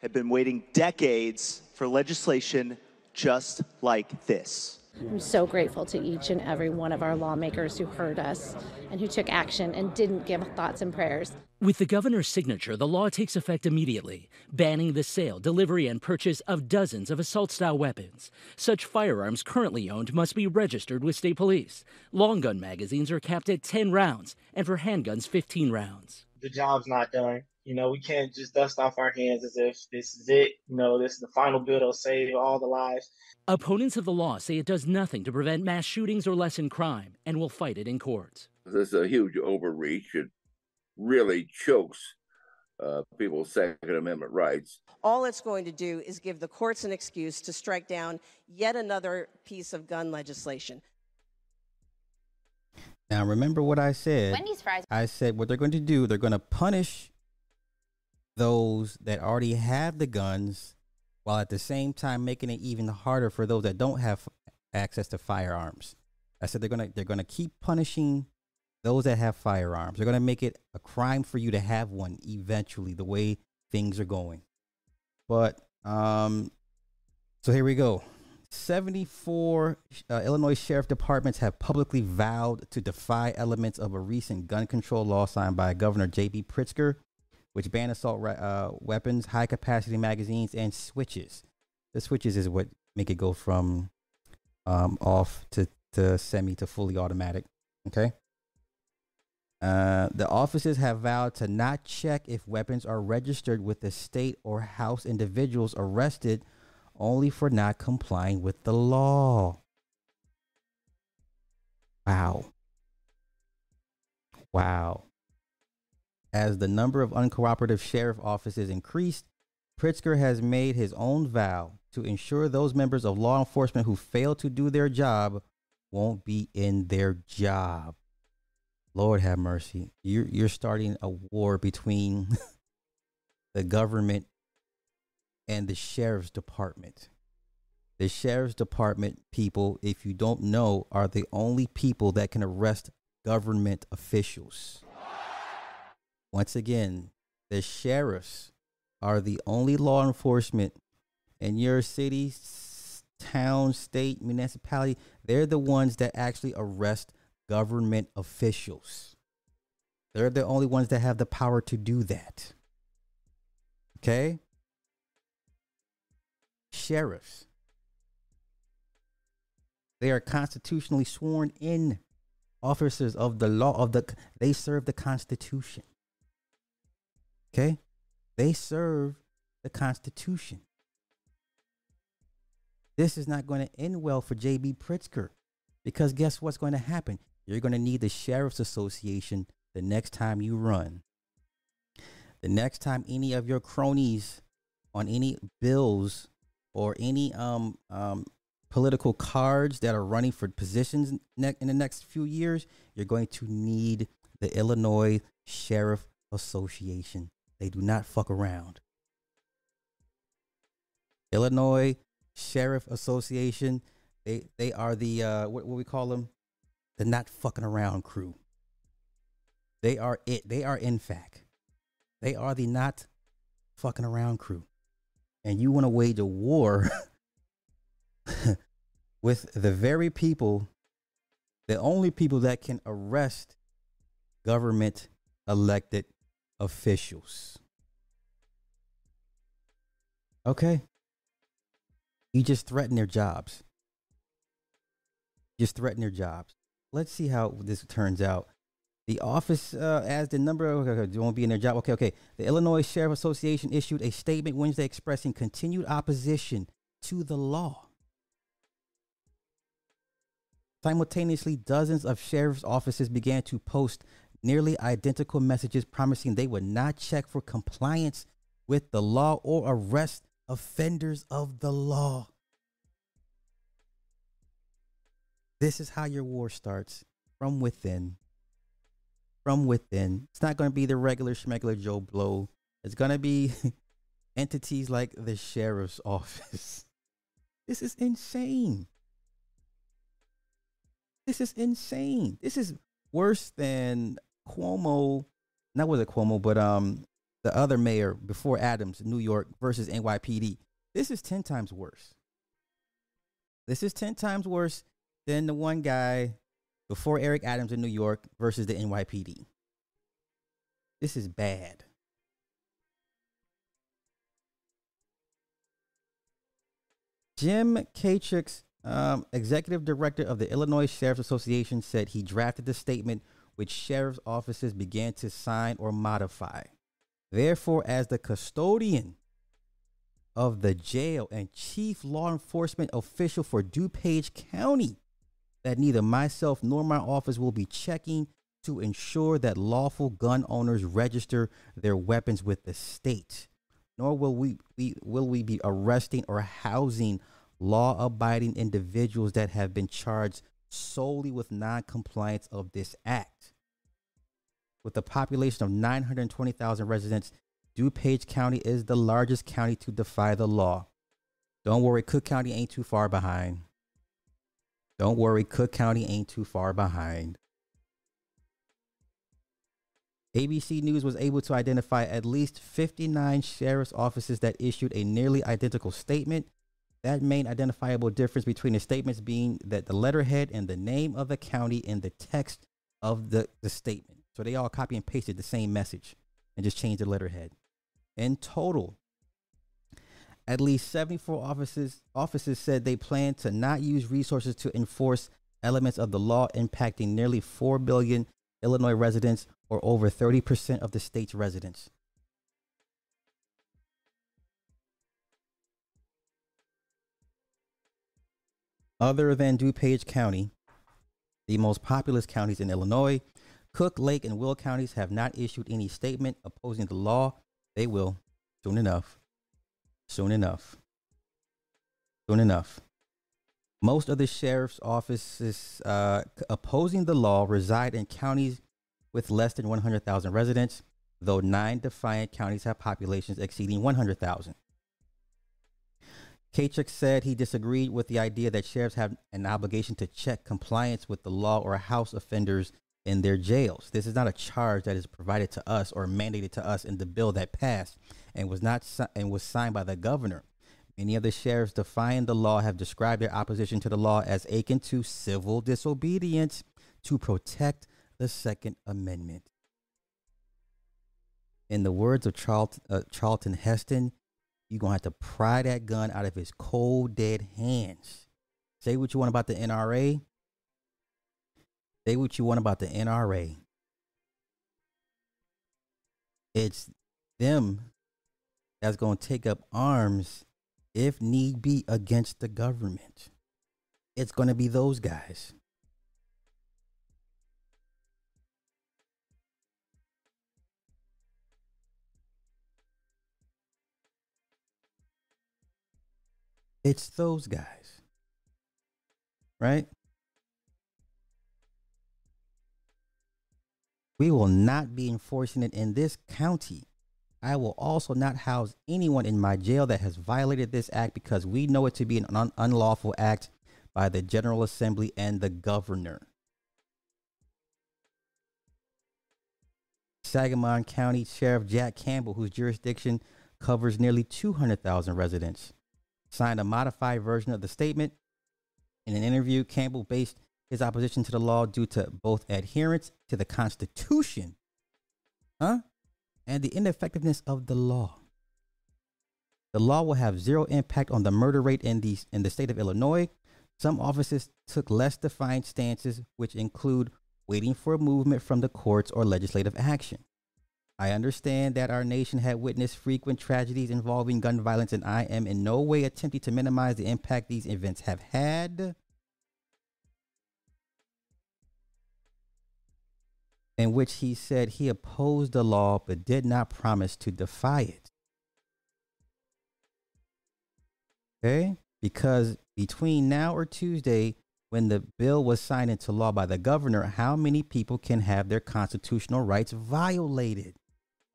have been waiting decades for legislation just like this. I'm so grateful to each and every one of our lawmakers who heard us and who took action and didn't give thoughts and prayers. With the governor's signature, the law takes effect immediately, banning the sale, delivery, and purchase of dozens of assault style weapons. Such firearms currently owned must be registered with state police. Long gun magazines are capped at 10 rounds, and for handguns, 15 rounds. The job's not done. You know, we can't just dust off our hands as if this is it. You know, this is the final bill that'll save all the lives. Opponents of the law say it does nothing to prevent mass shootings or lessen crime and will fight it in courts. This is a huge overreach. It really chokes uh, people's Second Amendment rights. All it's going to do is give the courts an excuse to strike down yet another piece of gun legislation. Now, remember what I said. Wendy's fries. I said what they're going to do, they're going to punish those that already have the guns while at the same time making it even harder for those that don't have access to firearms. I said they're going to they're going to keep punishing those that have firearms. They're going to make it a crime for you to have one eventually the way things are going. But um so here we go. 74 uh, Illinois Sheriff Departments have publicly vowed to defy elements of a recent gun control law signed by Governor J.B. Pritzker, which ban assault uh, weapons, high capacity magazines, and switches. The switches is what make it go from um, off to, to semi to fully automatic. Okay. Uh, the offices have vowed to not check if weapons are registered with the state or house individuals arrested only for not complying with the law. Wow. Wow. As the number of uncooperative sheriff offices increased, Pritzker has made his own vow to ensure those members of law enforcement who fail to do their job won't be in their job. Lord have mercy. You're you're starting a war between the government and the sheriff's department. The sheriff's department people, if you don't know, are the only people that can arrest government officials. Once again, the sheriffs are the only law enforcement in your city, town, state, municipality. They're the ones that actually arrest government officials. They're the only ones that have the power to do that. Okay? Sheriffs. They are constitutionally sworn in officers of the law of the they serve the constitution. Okay? They serve the constitution. This is not going to end well for JB Pritzker because guess what's going to happen? You're going to need the sheriff's association the next time you run. The next time any of your cronies on any bills or any um um political cards that are running for positions ne- in the next few years, you're going to need the Illinois Sheriff Association. They do not fuck around. Illinois Sheriff Association, they they are the uh what, what we call them? The not fucking around crew. They are it. They are in fact. They are the not fucking around crew. And you want to wage a war with the very people, the only people that can arrest government elected officials. Okay? You just threaten their jobs. Just threaten their jobs. Let's see how this turns out. The office, uh, as the number, okay, okay, won't be in their job. Okay, okay. The Illinois Sheriff Association issued a statement Wednesday expressing continued opposition to the law. Simultaneously, dozens of sheriff's offices began to post nearly identical messages promising they would not check for compliance with the law or arrest offenders of the law. This is how your war starts from within. From within. It's not going to be the regular schmegular Joe Blow. It's going to be entities like the sheriff's office. This is insane. This is insane. This is worse than Cuomo. Not was it Cuomo, but um the other mayor before Adams, New York versus NYPD. This is 10 times worse. This is 10 times worse than the one guy before Eric Adams in New York versus the NYPD. This is bad. Jim Kaitschuk, um, executive director of the Illinois Sheriff's Association, said he drafted the statement which sheriff's offices began to sign or modify. Therefore, as the custodian of the jail and chief law enforcement official for DuPage County, that neither myself nor my office will be checking to ensure that lawful gun owners register their weapons with the state. Nor will we, will we be arresting or housing law-abiding individuals that have been charged solely with non-compliance of this act. With a population of 920,000 residents, DuPage County is the largest county to defy the law. Don't worry, Cook County ain't too far behind. Don't worry, Cook County ain't too far behind. ABC News was able to identify at least 59 sheriff's offices that issued a nearly identical statement. That main identifiable difference between the statements being that the letterhead and the name of the county in the text of the, the statement. So they all copy and pasted the same message and just changed the letterhead. In total, at least 74 offices offices said they plan to not use resources to enforce elements of the law impacting nearly 4 billion Illinois residents or over 30% of the state's residents. Other than DuPage County, the most populous counties in Illinois, Cook, Lake, and Will counties have not issued any statement opposing the law. They will soon enough. Soon enough. Soon enough. Most of the sheriff's offices uh, opposing the law reside in counties with less than 100,000 residents, though nine defiant counties have populations exceeding 100,000. Kaitschuk said he disagreed with the idea that sheriffs have an obligation to check compliance with the law or house offenders in their jails. This is not a charge that is provided to us or mandated to us in the bill that passed and was not and was signed by the governor. Many of the sheriffs defying the law have described their opposition to the law as akin to civil disobedience to protect the Second Amendment. In the words of Charlton, uh, Charlton Heston, you're going to have to pry that gun out of his cold, dead hands. Say what you want about the NRA. Say what you want about the NRA. It's them that's going to take up arms if need be against the government. It's going to be those guys. It's those guys. Right? We will not be enforcing it in this county. I will also not house anyone in my jail that has violated this act because we know it to be an un- unlawful act by the General Assembly and the governor. Sangamon County Sheriff Jack Campbell, whose jurisdiction covers nearly 200,000 residents, signed a modified version of the statement. In an interview, Campbell based his opposition to the law due to both adherence to the Constitution, huh, and the ineffectiveness of the law. The law will have zero impact on the murder rate in the in the state of Illinois. Some officers took less defined stances, which include waiting for a movement from the courts or legislative action. I understand that our nation had witnessed frequent tragedies involving gun violence, and I am in no way attempting to minimize the impact these events have had. In which he said he opposed the law but did not promise to defy it. Okay? Because between now or Tuesday, when the bill was signed into law by the governor, how many people can have their constitutional rights violated?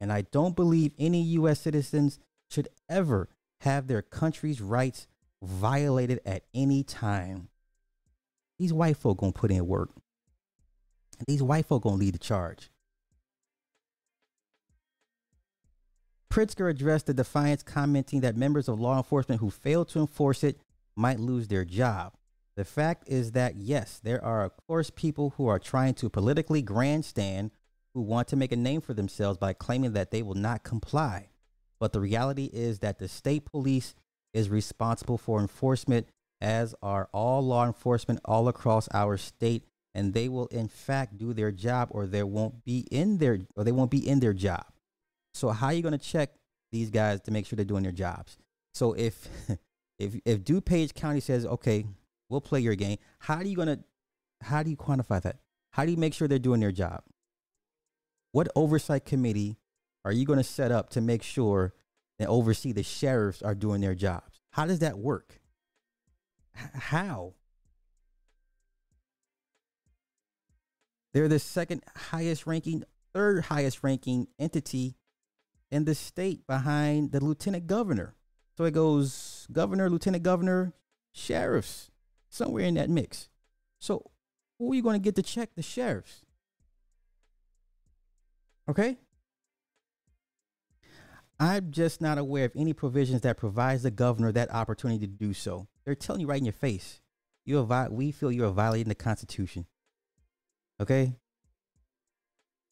And I don't believe any U.S. citizens should ever have their country's rights violated at any time. These white folk gonna put in work. These white folk gonna lead the charge. Pritzker addressed the defiance, commenting that members of law enforcement who fail to enforce it might lose their job. The fact is that, yes, there are, of course, people who are trying to politically grandstand who want to make a name for themselves by claiming that they will not comply. But the reality is that the state police is responsible for enforcement, as are all law enforcement all across our state, and they will in fact do their job or they won't be in their or they won't be in their job. So how are you going to check these guys to make sure they're doing their jobs? So if if if DuPage County says, "Okay, we'll play your game," how are you going to how do you quantify that? How do you make sure they're doing their job? What oversight committee are you going to set up to make sure and oversee the sheriffs are doing their jobs? How does that work? H- how? They're the second highest ranking, third highest ranking entity in the state behind the lieutenant governor. So it goes governor, lieutenant governor, sheriffs, somewhere in that mix. So who are you going to get to check the sheriffs? Okay? I'm just not aware of any provisions that provides the governor that opportunity to do so. They're telling you right in your face. You are we feel you are violating the Constitution. Okay?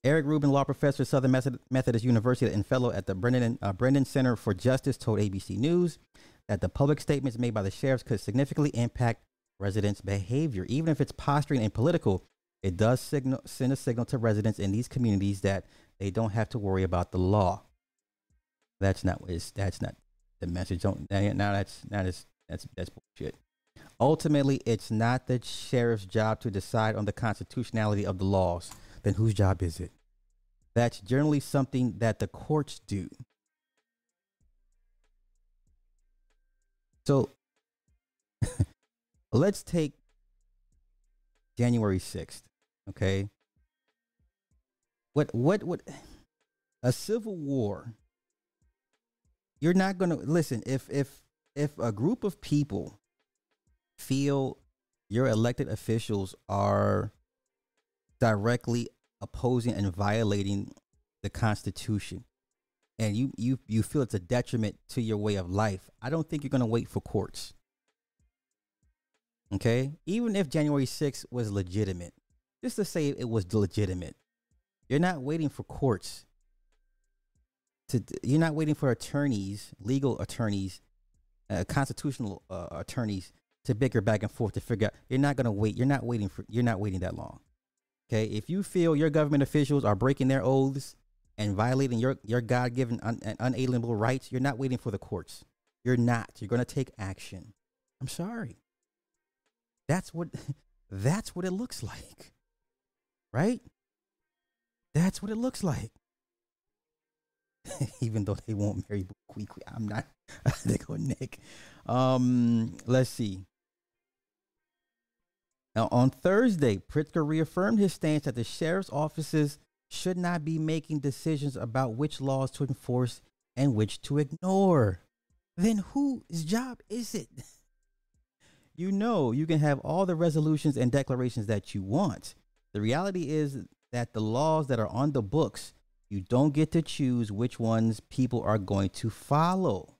Eric Ruben, law professor at Southern Methodist University and fellow at the Brennan, uh, Brennan Center for Justice, told ABC News that the public statements made by the sheriffs could significantly impact residents' behavior. Even if it's posturing and political, it does signal, send a signal to residents in these communities that they don't have to worry about the law. That's not that's not the message. Don't now that's that is that's that's bullshit. Ultimately, it's not the sheriff's job to decide on the constitutionality of the laws. Then whose job is it? That's generally something that the courts do. So let's take January 6th, okay? What what what a civil war. You're not going to listen if if if a group of people feel your elected officials are directly opposing and violating the constitution. And you you you feel it's a detriment to your way of life. I don't think you're going to wait for courts. Okay? Even if january 6th was legitimate just to say it was legitimate you're not waiting for courts to you're not waiting for attorneys, legal attorneys, uh, constitutional uh, attorneys to bicker back and forth to figure out. You're not going to wait. You're not waiting for you're not waiting that long. Okay? If you feel your government officials are breaking their oaths and violating your your God-given un, unalienable rights, you're not waiting for the courts. You're not. You're going to take action. I'm sorry. That's what that's what it looks like. Right? That's what it looks like. Even though they won't marry quickly, I'm not. they go Nick. Um, let's see. Now, on Thursday, Pritzker reaffirmed his stance that the sheriff's offices should not be making decisions about which laws to enforce and which to ignore. Then whose job is it? You know, you can have all the resolutions and declarations that you want. The reality is that the laws that are on the books, you don't get to choose which ones people are going to follow.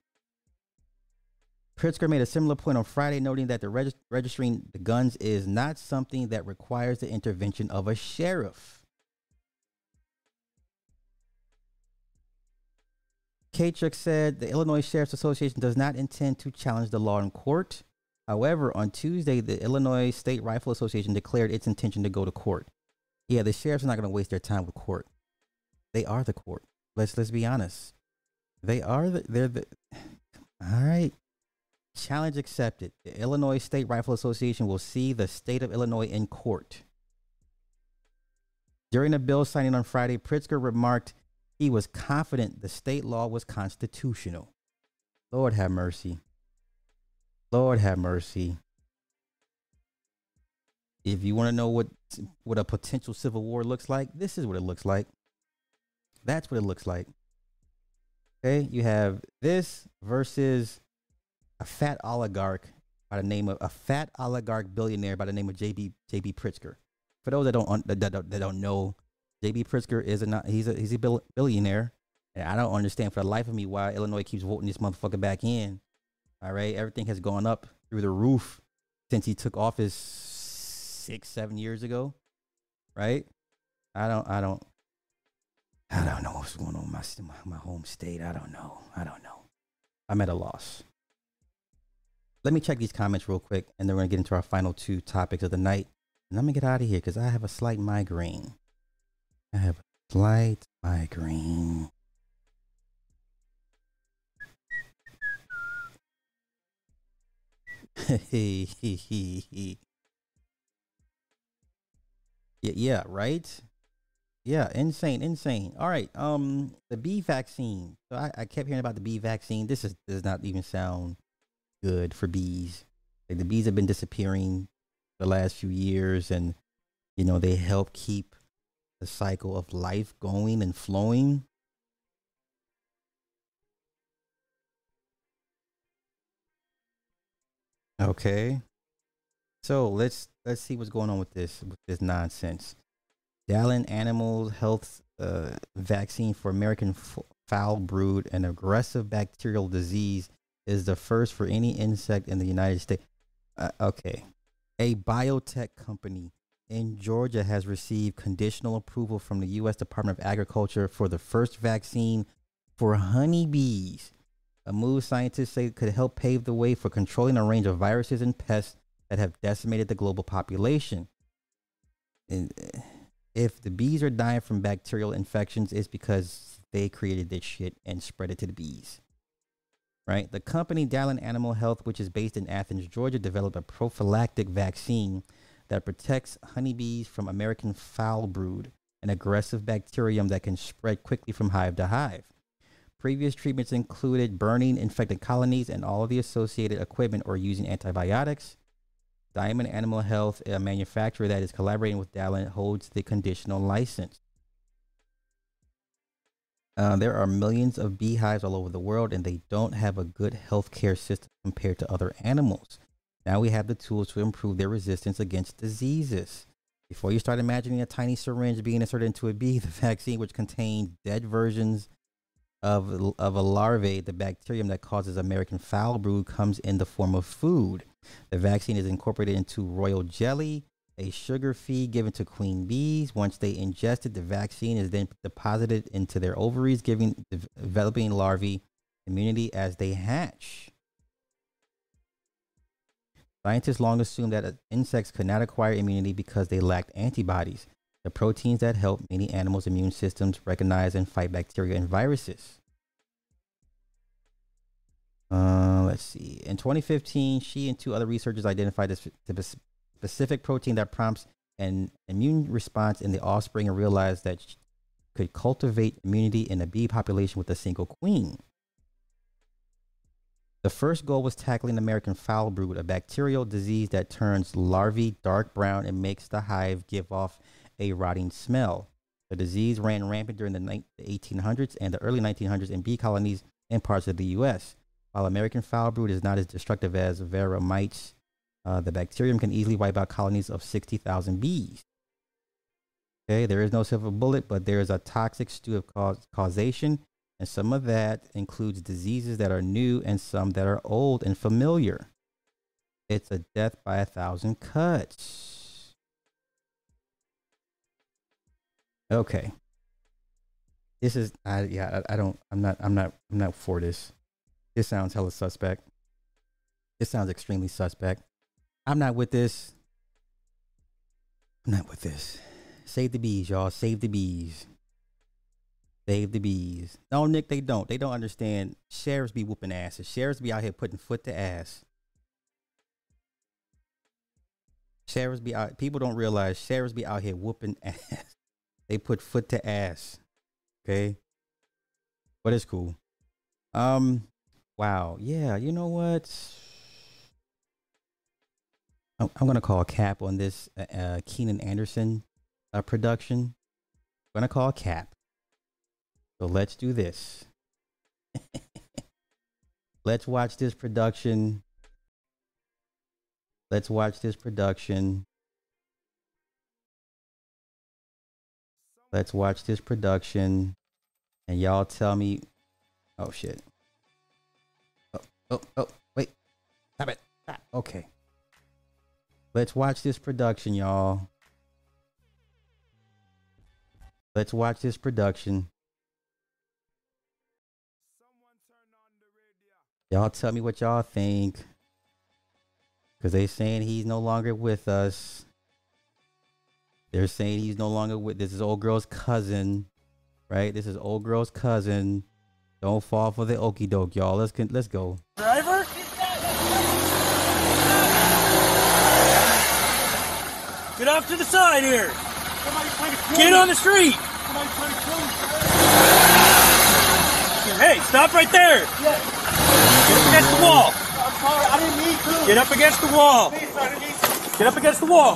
Pritzker made a similar point on Friday, noting that the regist- registering the guns is not something that requires the intervention of a sheriff. Kaitschuk said the Illinois Sheriff's Association does not intend to challenge the law in court. However, on Tuesday, the Illinois State Rifle Association declared its intention to go to court. Yeah, the sheriffs are not going to waste their time with court. They are the court. Let's let's be honest. They are the they're the All right. Challenge accepted. The Illinois State Rifle Association will see the state of Illinois in court. During the bill signing on Friday, Pritzker remarked he was confident the state law was constitutional. Lord have mercy. Lord have mercy. If you want to know what what a potential civil war looks like, this is what it looks like. That's what it looks like. Okay, you have this versus a fat oligarch by the name of a fat oligarch billionaire by the name of JB JB Pritzker. For those that don't that, don't, that don't know, JB Pritzker is a he's a he's a billionaire, and I don't understand for the life of me why Illinois keeps voting this motherfucker back in. All right, everything has gone up through the roof since he took office six seven years ago, right? I don't I don't I don't know what's going on in my my home state. I don't know. I don't know. I'm at a loss. Let me check these comments real quick, and then we're gonna get into our final two topics of the night. And I'm gonna get out of here because I have a slight migraine. I have a slight migraine. yeah, yeah, right? Yeah, insane, insane. All right, um, the bee vaccine. So I, I kept hearing about the bee vaccine. This is does not even sound good for bees. Like the bees have been disappearing the last few years, and you know they help keep the cycle of life going and flowing. Okay. So let's let's see what's going on with this with this nonsense. Dalan Animal Health uh, vaccine for American f- foul brood, an aggressive bacterial disease, is the first for any insect in the United States. Uh, okay, a biotech company in Georgia has received conditional approval from the U.S. Department of Agriculture for the first vaccine for honeybees a move scientists say could help pave the way for controlling a range of viruses and pests that have decimated the global population. And eh, if the bees are dying from bacterial infections, it's because they created this shit and spread it to the bees. Right? The company Dalan Animal Health, which is based in Athens, Georgia, developed a prophylactic vaccine that protects honeybees from American foul brood, an aggressive bacterium that can spread quickly from hive to hive. Previous treatments included burning infected colonies and all of the associated equipment or using antibiotics. Diamond Animal Health, a manufacturer that is collaborating with Dalan, holds the conditional license. Uh, there are millions of beehives all over the world, and they don't have a good healthcare system compared to other animals. Now we have the tools to improve their resistance against diseases. Before you start imagining a tiny syringe being inserted into a bee, the vaccine, which contains dead versions of, of a larvae, the bacterium that causes American foul brood comes in the form of food. The vaccine is incorporated into royal jelly, a sugar feed given to queen bees. Once they ingest it, the vaccine is then deposited into their ovaries, giving developing larvae immunity as they hatch. Scientists long assumed that insects could not acquire immunity because they lacked antibodies the proteins that help many animals' immune systems recognize and fight bacteria and viruses. Uh, let's see. In 2015, she and two other researchers identified the specific protein that prompts an immune response in the offspring and realized that she could cultivate immunity in a bee population with a single queen. The first goal was tackling American foul brood, a bacterial disease that turns larvae dark brown and makes the hive give off a rotting smell. The disease ran rampant during the 1800s and the early 1900s in bee colonies in parts of the U.S. While American foul brood is not as destructive as varroa mites, uh, the bacterium can easily wipe out colonies of 60,000 bees. Okay, there is no silver bullet, but there is a toxic stew of cause- causation. And some of that includes diseases that are new and some that are old and familiar. It's a death by a thousand cuts. Okay. This is I yeah, I, I don't I'm not I'm not I'm not for this. This sounds hella suspect. This sounds extremely suspect. I'm not with this. I'm not with this. Save the bees, y'all. Save the bees. Save the bees. No, Nick, they don't. They don't understand. Sheriffs be whooping asses. Sheriffs be out here putting foot to ass. Sheriffs be out. People don't realize sheriffs be out here whooping ass. They put foot to ass. Okay. But it's cool. Um. Wow. Yeah. You know what? I'm, I'm gonna call a cap on this uh, uh, Keenan Anderson uh, production. I'm gonna call a cap. So let's do this. let's watch this production. Let's watch this production. Let's watch this production. And y'all tell me. Oh, shit. Oh, oh, oh, wait. Stop it. Okay. Let's watch this production, y'all. Let's watch this production. Y'all tell me what y'all think. Because they saying he's no longer with us. They're saying he's no longer with this is old girl's cousin. Right? This is old girl's cousin. Don't fall for the okey doke, y'all. Let's let's go. Get off to the side here. Get on the street. Hey, stop right there. Get up against the wall. I'm sorry, I didn't need to. Get up against the wall. Please, sir, I didn't need to. Get up against the wall.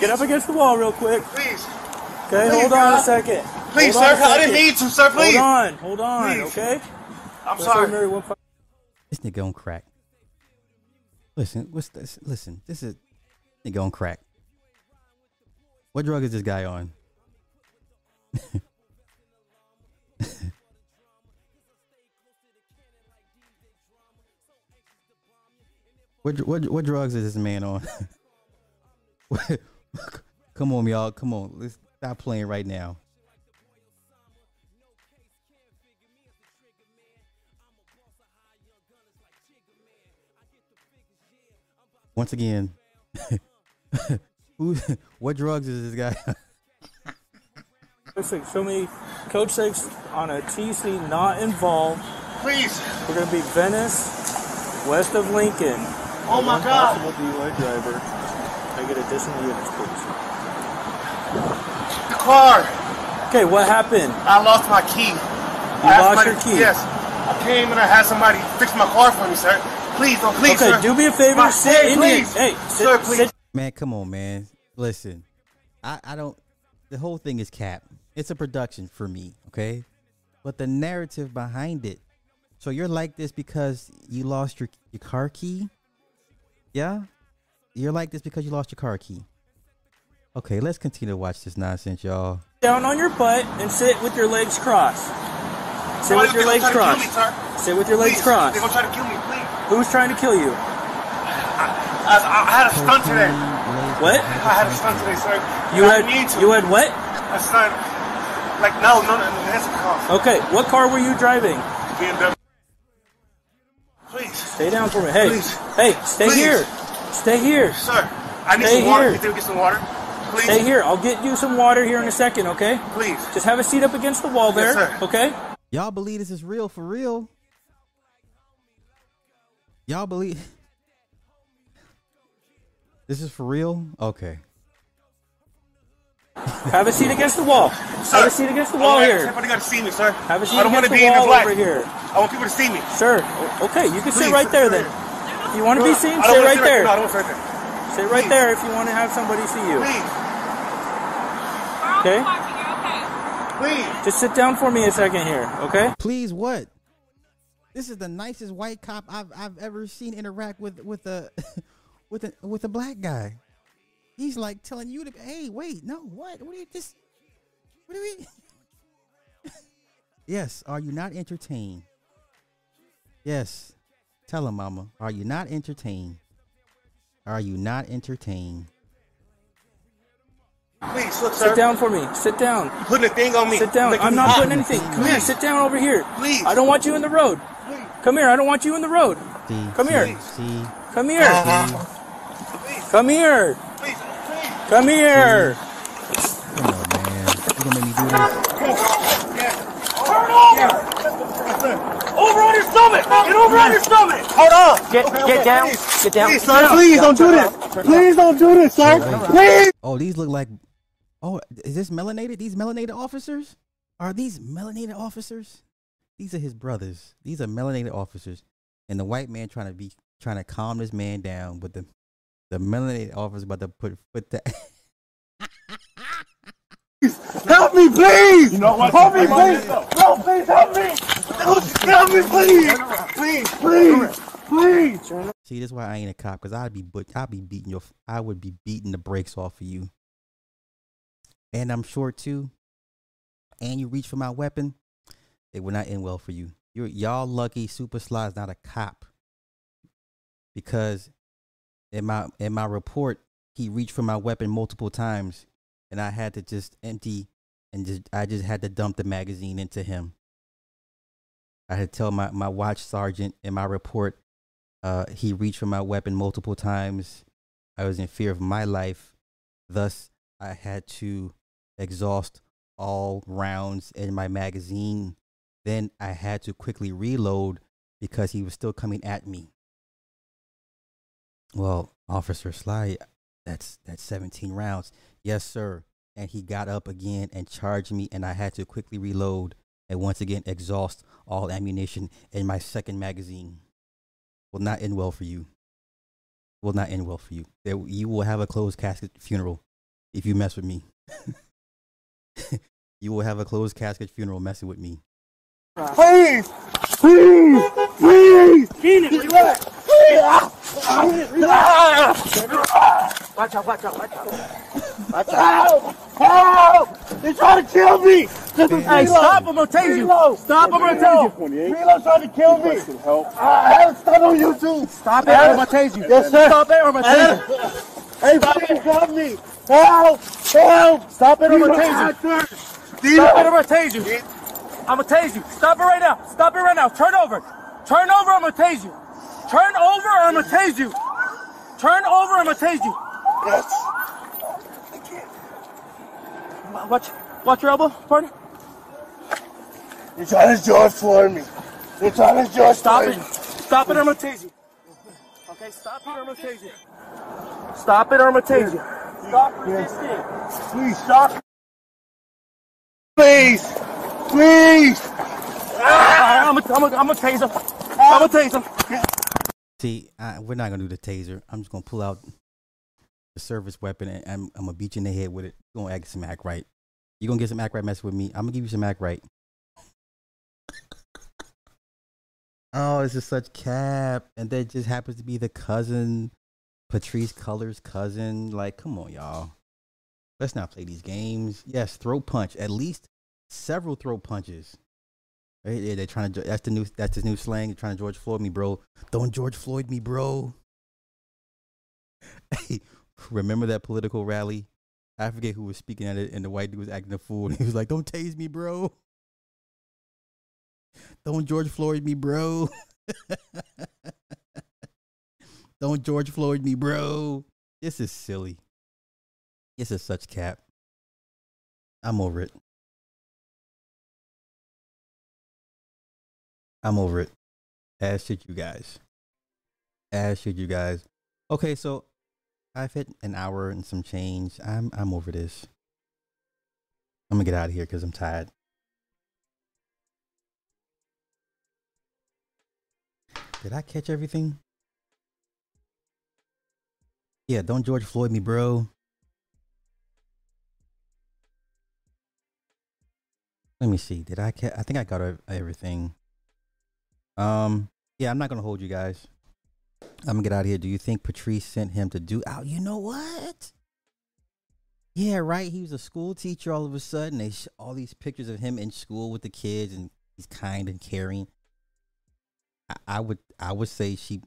Get up against the wall real quick. Please. Okay, hold on a second. Please, sir, a I didn't second. need to, sir, please. Hold on, hold on, okay? I'm sorry. Mary, one five- This nigga on crack. Listen, what's this? Listen, this is nigga on crack. What drug is this guy on? what, what what drugs is this man on? Come on, y'all. Come on. Let's stop playing right now. Once again, who? What drugs is this guy? Perfect. Show me Coach Six on a TC not involved. Please. We're gonna be Venice, west of Lincoln. Oh my One God. Possible DUI driver. Can I get additional units, please? The car. Okay, what happened? I lost my key. You I lost somebody- your key? Yes. I came and I had somebody fix my car for me, sir. Please, don't please, okay, sir. do me a favor. My- sit hey, in please. here. Hey, sit, sir, please. sit Man, come on, man. Listen, I, I don't. The whole thing is cap. It's a production for me, okay? But the narrative behind it. So you're like this because you lost your your car key. Yeah, you're like this because you lost your car key. Okay, let's continue to watch this nonsense, y'all. down on your butt and sit with your legs crossed. Sit Somebody with your legs try to kill crossed. me. Sit with your legs crossed. They're gonna try to kill me, please. Who's trying to kill you? I, I, I had a stunt today. What? I had a stunt today, sir. You I had need to. you had what? A stunt. Like no, no, no, no that's a car. Okay, what car were you driving? BMW. Please. Stay down for me. Hey, Please. hey, stay Please. here. Stay here. Sir, I need Stay some water. here. Can you get some water? Please. Stay here. I'll get you some water here in a second, okay? Please. Just have a seat up against the wall Yes, there, sir. okay? Y'all believe this is real for real? Y'all believe this is for real? Okay. Have a seat against the wall. Have a seat against the wall here. Everybody got to see me, sir. Have a seat I don't want against to the be in the wall black. over here. I want people to see me. Sir, okay, you can sit right sit there right then. If you want to be seen, I don't sit wanna right there. No, I don't want to sit right there. Sit right there if you want to have somebody see you. Please. Okay? Please. Just sit down for me a second here, okay? Please what? This is the nicest white cop I've I've ever seen interact with with a with a with a black guy. He's like telling you to hey wait no what what are you just? what are we Yes. Are you not entertained? Yes. Tell him, Mama. Are you not entertained? Are you not entertained? Please, look, sir. Sit down for me. Sit down. You putting a thing on me. Sit down. Making I'm not hot. putting anything. Come here. Sit down over here. Please. I don't want you in the road. Please. Come here. I don't want you in the road. See, Come see, here. See. Come here. See. Come here. Come here. Come on, man. You gonna make me do this? Turn over. Over on your stomach. Get over on your stomach. Hold on. Get get down. Get down. Please, sir. Please don't do this. Please don't do this, sir. Please. Oh, these look like. Oh, is this melanated? These melanated officers? Are these melanated officers? These are his brothers. These are melanated officers, and the white man trying to be trying to calm this man down, but the the melanated officer about to put put the. Help me, please. You know what? Help me, please. No, please help me. Help me, please. Please, please, please. See, this is why I ain't a cop, cause I'd be but I'd be beating your I would be beating the brakes off of you. And I'm short too. And you reach for my weapon, it will not end well for you. You're y'all lucky Super Sly is not a cop. Because in my in my report, he reached for my weapon multiple times, and I had to just empty and just I just had to dump the magazine into him. I had to tell my, my watch sergeant in my report uh, he reached for my weapon multiple times. I was in fear of my life. Thus, I had to exhaust all rounds in my magazine. Then I had to quickly reload because he was still coming at me. Well, Officer Sly, that's that's 17 rounds. Yes, sir. And he got up again and charged me, and I had to quickly reload and once again exhaust all ammunition in my second magazine. Will not end well for you. Will not end well for you. There, you will have a closed casket funeral if you mess with me. you will have a closed casket funeral messing with me. Please, please, please. Keenan, where you at? Watch out, watch out, watch out. Watch out! Help! They're trying to kill me! Hey, stop 'em, I'll tase you. Stop 'em, I'll tase you. Relo's trying to kill me. I have it stuck on YouTube. Stop it, or I'm gonna tase you. Yes, sir. Stop it, or I'm gonna tase you. Hey, please help me. Help! Help! Stop it, or I'm gonna tase you. Stop it, or I'm gonna tase you. I'm gonna tase you. Stop it right now. Stop it right now. Turn over. Turn over, I'm gonna tase you. Turn over, or I'm gonna tase you. Turn over, I'm gonna tase you. Yes. Watch, watch your elbow, partner. You're trying to George Floyd me. They're trying to George Stop it. Stop it, or I'm gonna tase you. Okay, stop it, or I'm gonna tase you. Stop it, or I'm gonna tase you. Stop resisting. Please stop. Please. Please. Ah, I'm gonna, I'm gonna, I'm gonna tase him. I'm gonna tase him. See, I, we're not gonna do the taser. I'm just gonna pull out the service weapon and I'm, I'm gonna beat you in the head with it. You're gonna act some act right. You're gonna get some act right mess with me. I'm gonna give you some act right. oh, this is such cap. And that just happens to be the cousin, Patrisse Cullors' cousin. Like, come on, y'all. Let's not play these games. Yes, throw punch. At least several throw punches. Yeah, they're trying to. That's the new. That's his new slang. They're trying to George Floyd me, bro. Don't George Floyd me, bro. Hey, remember that political rally? I forget who was speaking at it, and the white dude was acting a fool. And he was like, "Don't tase me, bro. Don't George Floyd me, bro. Don't George Floyd me, bro." This is silly. This is such cap. I'm over it. I'm over it. As should you guys. As should you guys. Okay, so I've hit an hour and some change. I'm I'm over this. I'm gonna get out of here because I'm tired. Did I catch everything? Yeah, don't George Floyd me, bro. Let me see. Did I catch? I think I got everything. Um, yeah, I'm not gonna hold you guys. I'm gonna get out of here. Do you think Patrisse sent him to do? Oh, you know what? Yeah, right. He was a school teacher. All of a sudden, they sh- all these pictures of him in school with the kids, and he's kind and caring. I, I would, I would say she,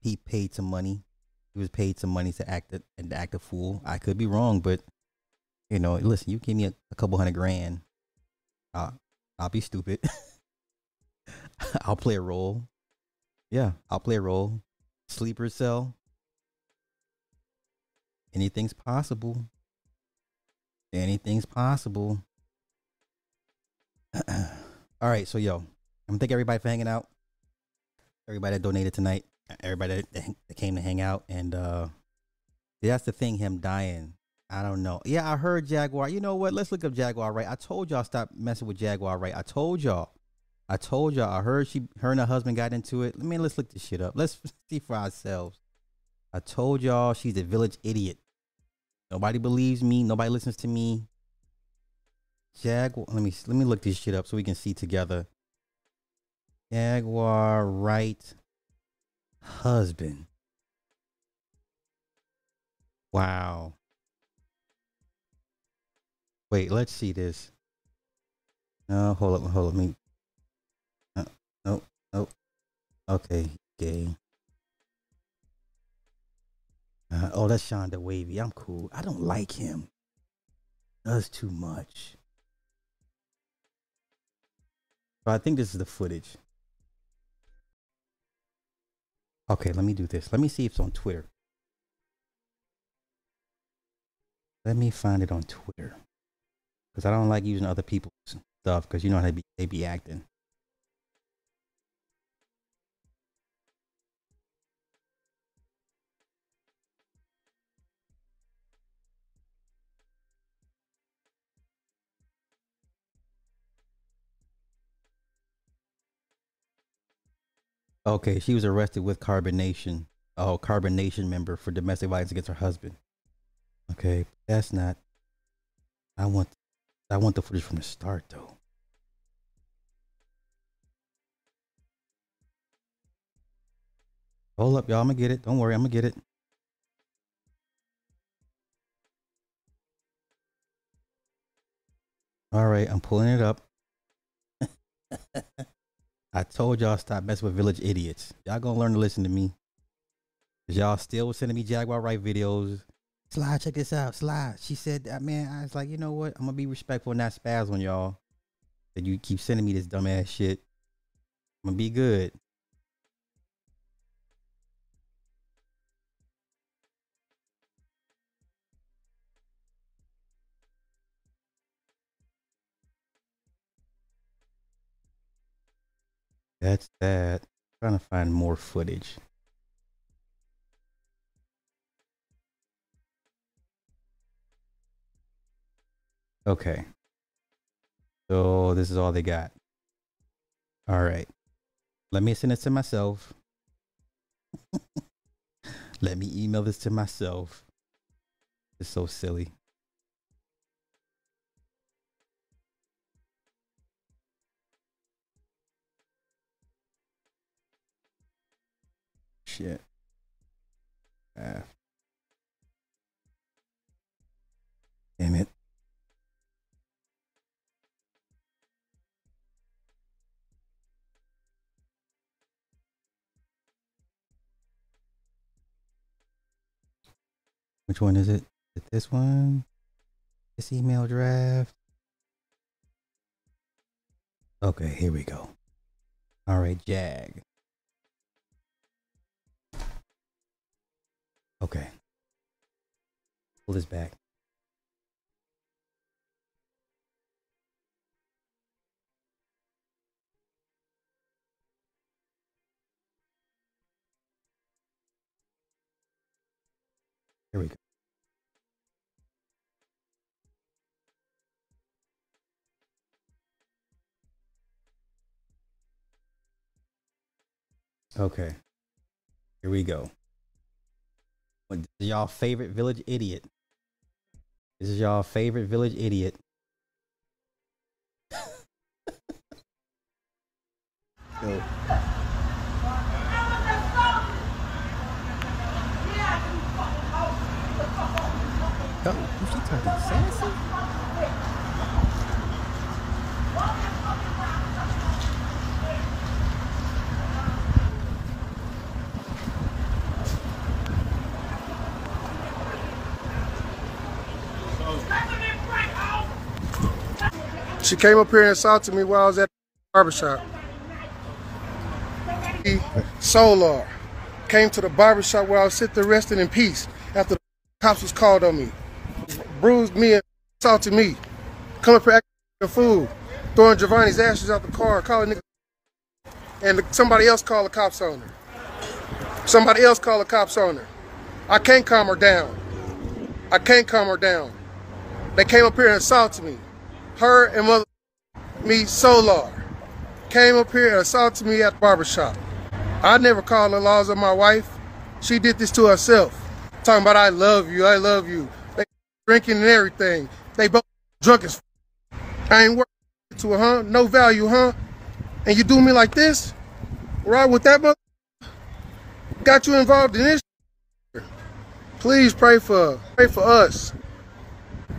he paid some money. He was paid some money to act a, and act a fool. I could be wrong, but you know, listen, you give me a, a couple hundred grand, uh, I'll be stupid. I'll play a role. Yeah, I'll play a role. Sleeper cell. Anything's possible. Anything's possible. All right, so yo, I'm gonna thank everybody for hanging out. Everybody that donated tonight. Everybody that, came to hang out, and uh that's the thing. Him dying. I don't know. Yeah, I heard Jaguar. You know what? Let's look up Jaguar Wright. I told y'all stop messing with Jaguar Wright. I told y'all. I told y'all. I heard she, her and her husband got into it. Let me let's look this shit up. Let's see for ourselves. I told y'all she's a village idiot. Nobody believes me. Nobody listens to me. Jaguar. Let me let me look this shit up so we can see together. Jaguar Wright husband. Wow. Wait, let's see this. No, hold up, hold up, me. No, nope, nope. Okay, gay. Uh, oh, that's Shonda Wavy. I'm cool. I don't like him. Does too much. But I think this is the footage. Okay, let me do this. Let me see if it's on Twitter. Let me find it on Twitter. Because I don't like using other people's stuff because you know how they be, they be acting. Okay, she was arrested with carbonation. Oh, carbonation member for domestic violence against her husband. Okay, that's not. I want, I want the footage from the start though. Hold up, y'all. I'm gonna get it. Don't worry, I'm gonna get it. All right, I'm pulling it up. I told y'all stop messing with village idiots. Y'all gonna learn to listen to me. Y'all still sending me Jaguar Wright videos. Slide, check this out. Slide. She said that man. I was like, you know what? I'm gonna be respectful and not spaz on y'all. That you keep sending me this dumbass shit. I'm gonna be good. That's that. trying to find more footage. Okay. So this is all they got. All right. Let me send it to myself. Let me email this to myself. It's so silly. Shit. Ah. Damn it. Which one is it? Is it this one? This email draft? Okay, here we go. All right, Jag. Okay. Pull this back. Here we go. Okay. Here we go. What is y'all favorite village idiot? This is y'all favorite village idiot. Yo. Oh, she talking sassy? She came up here and assaulted me while I was at the barbershop. Solar came to the barbershop where I was sitting there resting in peace after the cops was called on me. Bruised me and assaulted me. Up here acting a fool. Throwing Giovanni's ashes out the car, calling nigga. And somebody else called the cops on her. Somebody else called the cops on her. I can't calm her down. I can't calm her down. They came up here and assaulted me. Her and mother me Solar came up here and assaulted me at the barbershop. I never called the laws of my wife. She did this to herself. Talking about I love you, I love you. They drinking and everything. They both drunk as I ain't working to her, huh? No value, huh? And you do me like this? Right with that mother? Got you involved in this? Please pray for pray for us.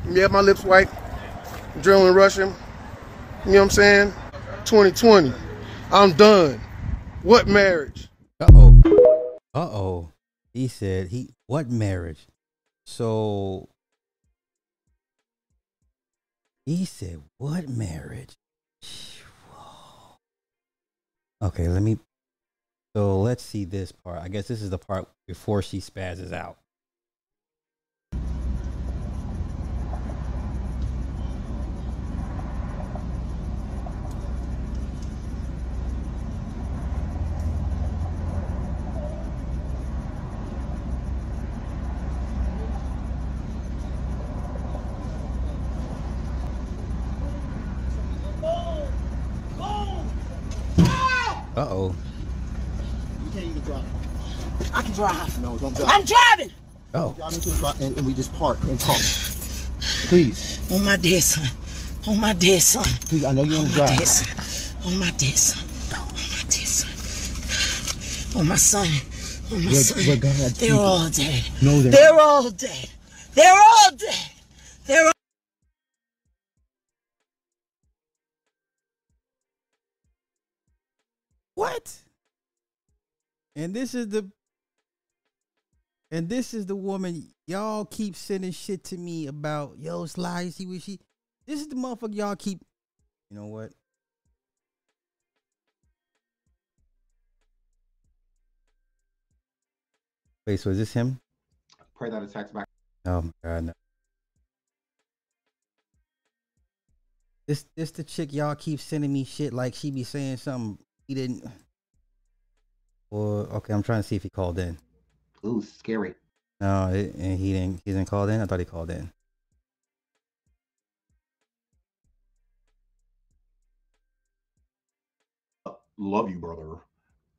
Yeah, my lips white. Adrenaline rushing. You know what I'm saying? 2020. I'm done. What marriage? Uh oh. Uh oh. He said he what marriage? So he said what marriage? Okay, let me so let's see this part. I guess this is the part before she spazzes out. Uh oh. You can't even drive. I can drive. No, don't. I'm driving. Oh. Y'all need and, and we just park and talk. Please. On my dead son. On my dead son. Please, I know you want to On my drive. dead son. On my dead son. On my dead son. On my son. On my We're- son. we're God's They're people. all dead. No, they're They're all dead. They're all dead. They're all What? And this is the and this is the woman y'all keep sending shit to me about. Yo, Sly, see what she. This is the motherfucker y'all keep. You know what? Wait, so is this him? Pray that attacks back. Oh my god, no. This this the chick y'all keep sending me shit like she be saying something he didn't. Well, okay, I'm trying to see if he called in. Ooh, scary. No, it, and he didn't. He didn't call in. I thought he called in. Love you, brother.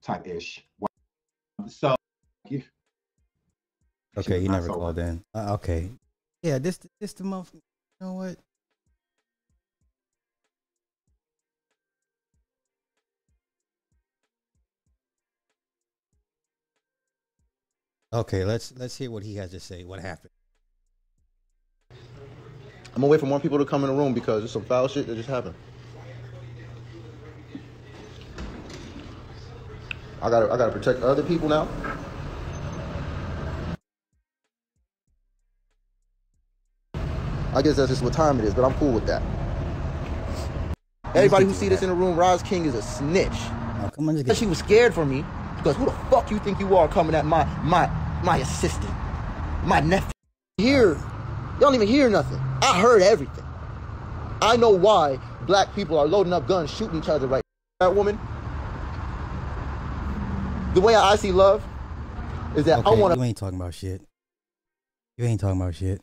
Type ish. So, Okay, he never called in. Uh, okay, yeah, this this the month. You know what? Okay, let's let's hear what he has to say. What happened? I'm gonna wait for more people to come in the room because there's some foul shit that just happened. I gotta I gotta protect other people now. I guess that's just what time it is, but I'm cool with that. Everybody who see this in the room, Roz King is a snitch. Oh, come on, She was scared for me because who the fuck you think you are coming at my my my assistant, my nephew? Here, y'all don't even hear nothing. I heard everything. I know why black people are loading up guns, shooting each other right. That woman. The way I see love is that I Okay, want you ain't talking about shit. You ain't talking about shit.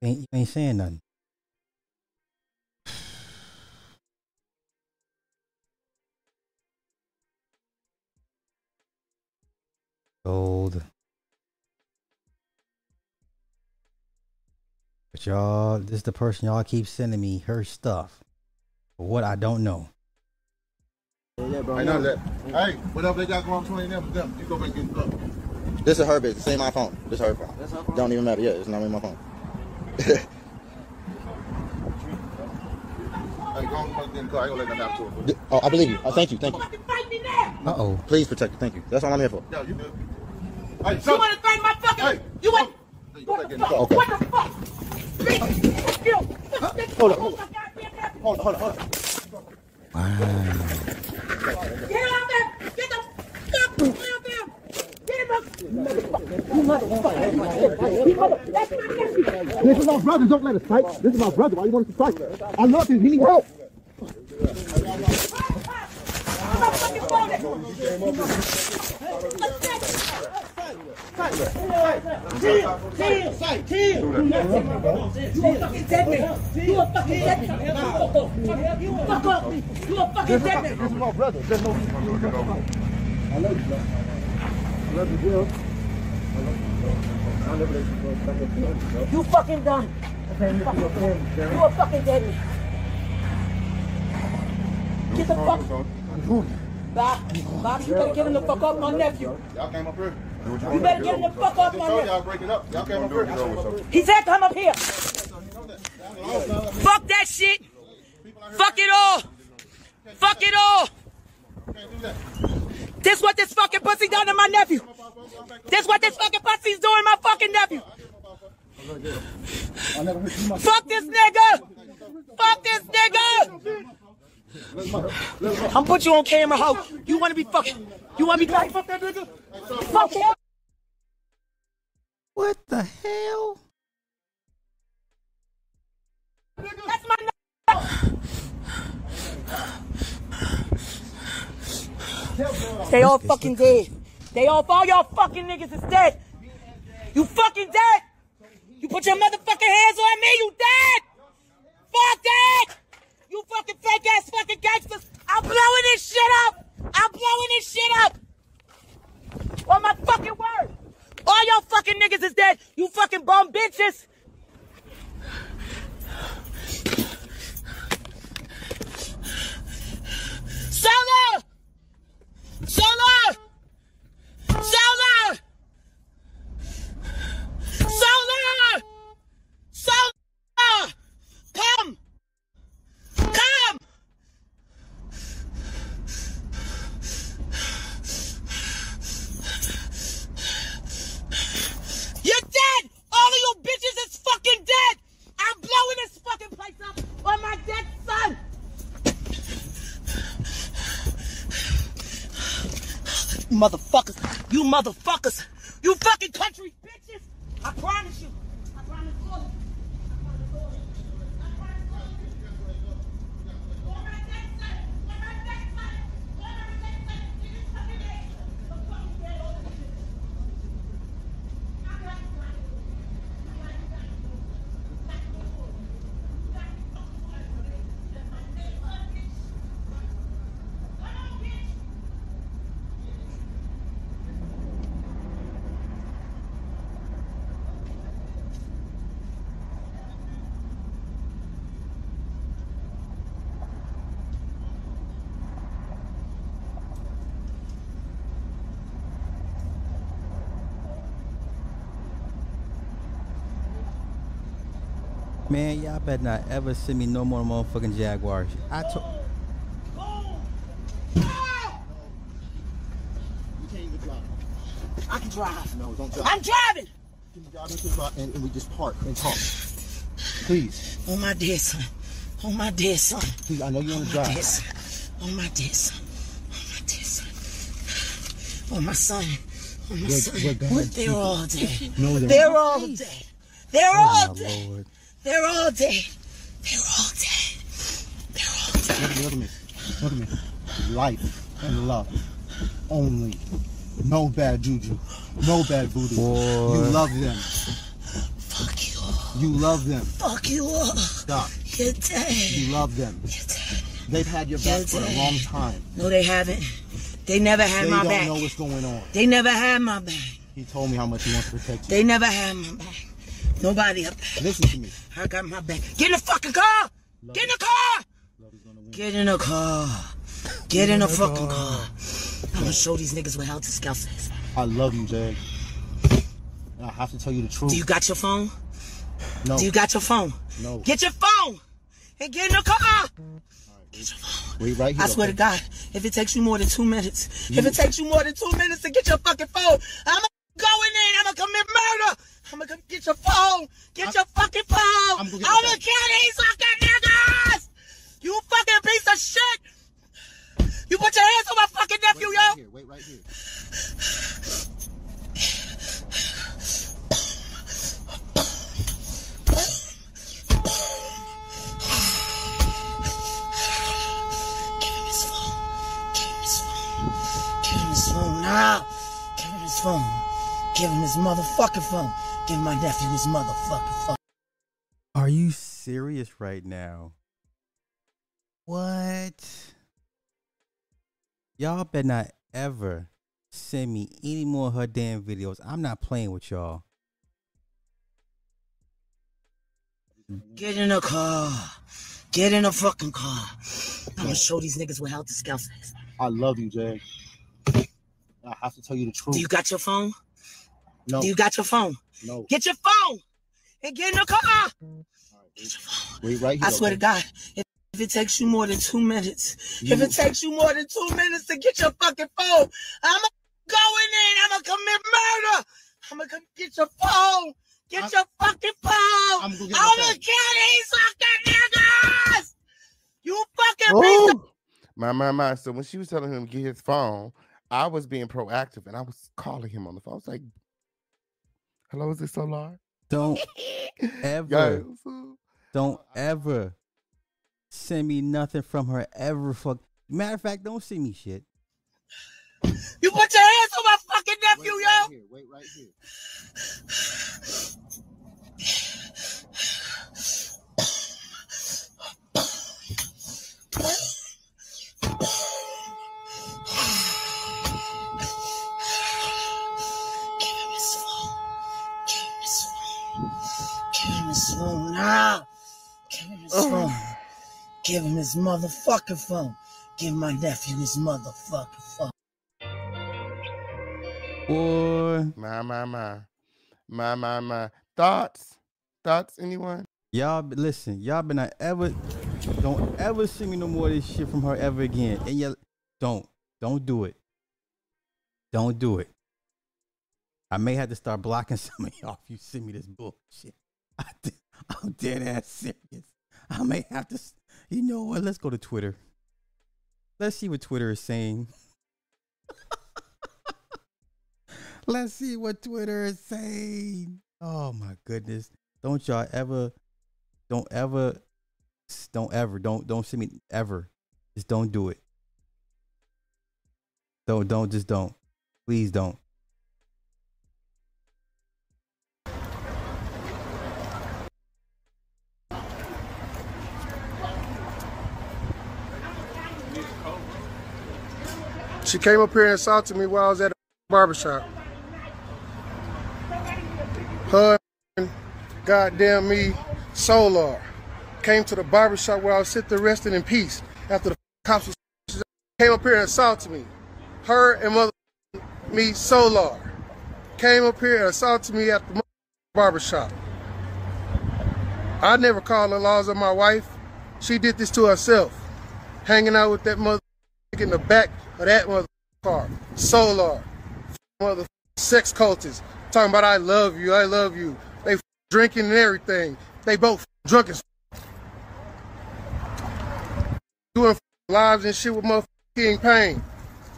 You ain't, you ain't saying nothing. Gold. But y'all, this is the person y'all keep sending me her stuff. For what I don't know. Yeah, bro. I know that. Hey, whatever they got going on between them, them, you go make it up. This is her business. This ain't my phone. This is her phone. Don't even matter. Yeah, it's not even my phone. Oh, I believe you. Oh, thank you. Thank you. Uh oh. Please protect me. Thank you. That's all I'm here for. Yeah, you good. You want to fight my fucking? Hey. You want? What the fuck? Okay. What the fuck? Bitch, you. Hold on, hold on. Hold on, hold on, hold on. Get out there! Get the fuck out there! Get him up! You motherfucker! You motherfucker! That's my nephew! This is my brother. Don't let us fight. This is my brother. Why you want us to fight? I love him. He needs help. This is my brother. There's no reason for you to fight. I love you, bro. I love you, Bill. You fucking done. You a fucking dead. Man. Get the fuck. Bob, Bob, you better get him the fuck off my nephew. Y'all came up here. You better get him the fuck off my Y'all nephew. breaking up. Y'all came up here. He said come up here. Fuck that shit. Fuck it all. Fuck it all. This what this fucking pussy done to my nephew. This what this fucking pussy's doing to my fucking nephew. Fuck this nigga. Fuck this nigga. I'm put you on camera, hoe. You wanna be fucking? You wanna be like fuck that nigga? Fuck him. What the hell? That's my They all fucking dead. They all, all y'all fucking niggas is dead. You fucking dead. You put your motherfucking hands on me, you dead. Fuck that. You fucking fake ass fucking gangsters. I'm blowing this shit up. I'm blowing this shit up. On my fucking word. All y'all fucking niggas is dead. You fucking bum bitches. Solar! Solar! Solar! Solar! Solar! Come! Come! You're dead! All of you bitches is fucking dead! I'm blowing this fucking place up on my dead son! Motherfuckers! You motherfuckers! You fucking country bitches! I promise you! I promise all of you. Man, y'all better not ever send me no more motherfucking Jaguars. I told. I can drive. No, don't drive. I'm driving! Can you drive into the car and, and we just park and talk? Please. On my dead son. On my dead son. Please, I know you want to On my drive. dead son. On my dead son. On my dead son. On my son. On my We're- son. we're gonna They're keep all it. dead. No, they're They're all dead. They're Oh, all my dead. Lord. They're all dead. They're all dead. They're all dead. Look, look at me. Look at me. Life and love. Only. No bad juju. No bad voodoo. Boy. You love them. Fuck you. You love them. Fuck you all. Stop. You're dead. You love them. They've had your back for a long time. No, they haven't. They never had they my don't back. know what's going on. They never had my back. He told me how much he wants to protect you. They never had my back. Nobody up there. Listen to me. I got my back. Get in the fucking car! Get in the car! Get in the car. Get in the fucking car. I'm gonna show these niggas what Helter Skelter is. I love you, Jay. And I have to tell you the truth. Do you got your phone? No. Do you got your phone? No. Get your phone and get in the car. Wait right here. I swear to God, if it takes you more than two minutes, if it takes you more than two minutes to get your fucking phone, I'm going in. I'm gonna commit murder. I'm gonna come get your phone. Get your fucking phone. I'm gonna kill these fucking niggas. You fucking piece of shit. You put your hands on my fucking nephew, yo. Wait right here. Give him his phone. Give him his phone. Give him his phone now. Give him his phone. Give him his motherfucking phone. Give my nephew his motherfucking. Are you serious right now? What? Y'all better not ever send me any more of her damn videos. I'm not playing with y'all. Get in the car. Get in the fucking car. I'm gonna show these niggas what Helter Skelter is. I love you, Jay. I have to tell you the truth. Do you got your phone? No. Do you got your phone? No. Get your phone and get in the car. Wait right here. I swear to? God, if, if it takes you more than two minutes, if it takes you more than two minutes to get your fucking phone, I'm going in. I'm gonna commit murder. I'm gonna come get your phone. Get your fucking phone. I'm gonna, get my phone. kill these fucking niggas. You fucking piece Oh, my, my, my. So when she was telling him to get his phone, I was being proactive and I was calling him on the phone. I was like, hello, is this Solar? Don't ever, don't ever send me nothing from her ever. Fuck. Matter of fact, don't send me shit. You put your hands on my fucking nephew, yo. Wait right here. Give Oh. phone. Give him his phone. Give him his motherfucking phone. Give my nephew his motherfucking phone. Boy, My, my, my. My, my, my. Thoughts? Thoughts, anyone? y'all listen. Y'all been not ever, don't ever see me no more of this shit from her ever again. And y'all, don't, don't do it. Don't do it. I may have to start blocking some of y'all if you send me this bullshit. I, am dead ass serious. I may have to. You know what? Let's go to Twitter. Let's see what Twitter is saying. Let's see what Twitter is saying. Oh my goodness. Don't y'all ever don't ever don't ever don't don't send me ever. Just don't do it. Don't don't just don't. Please don't. She came up here and assaulted me while I was at a barbershop. Her goddamn me, Solar, came to the barbershop where I was sitting resting in peace after the cops was came up here and assaulted me. Her and mother me, Solar, came up here and assaulted me at the barbershop. I never called the laws of my wife. She did this to herself, hanging out with that mother in the back of that mother car. Solar, mother sex cultists, talking about I love you, I love you. They drinking and everything. They both drunk as doing lives and shit with motherfucking Pain.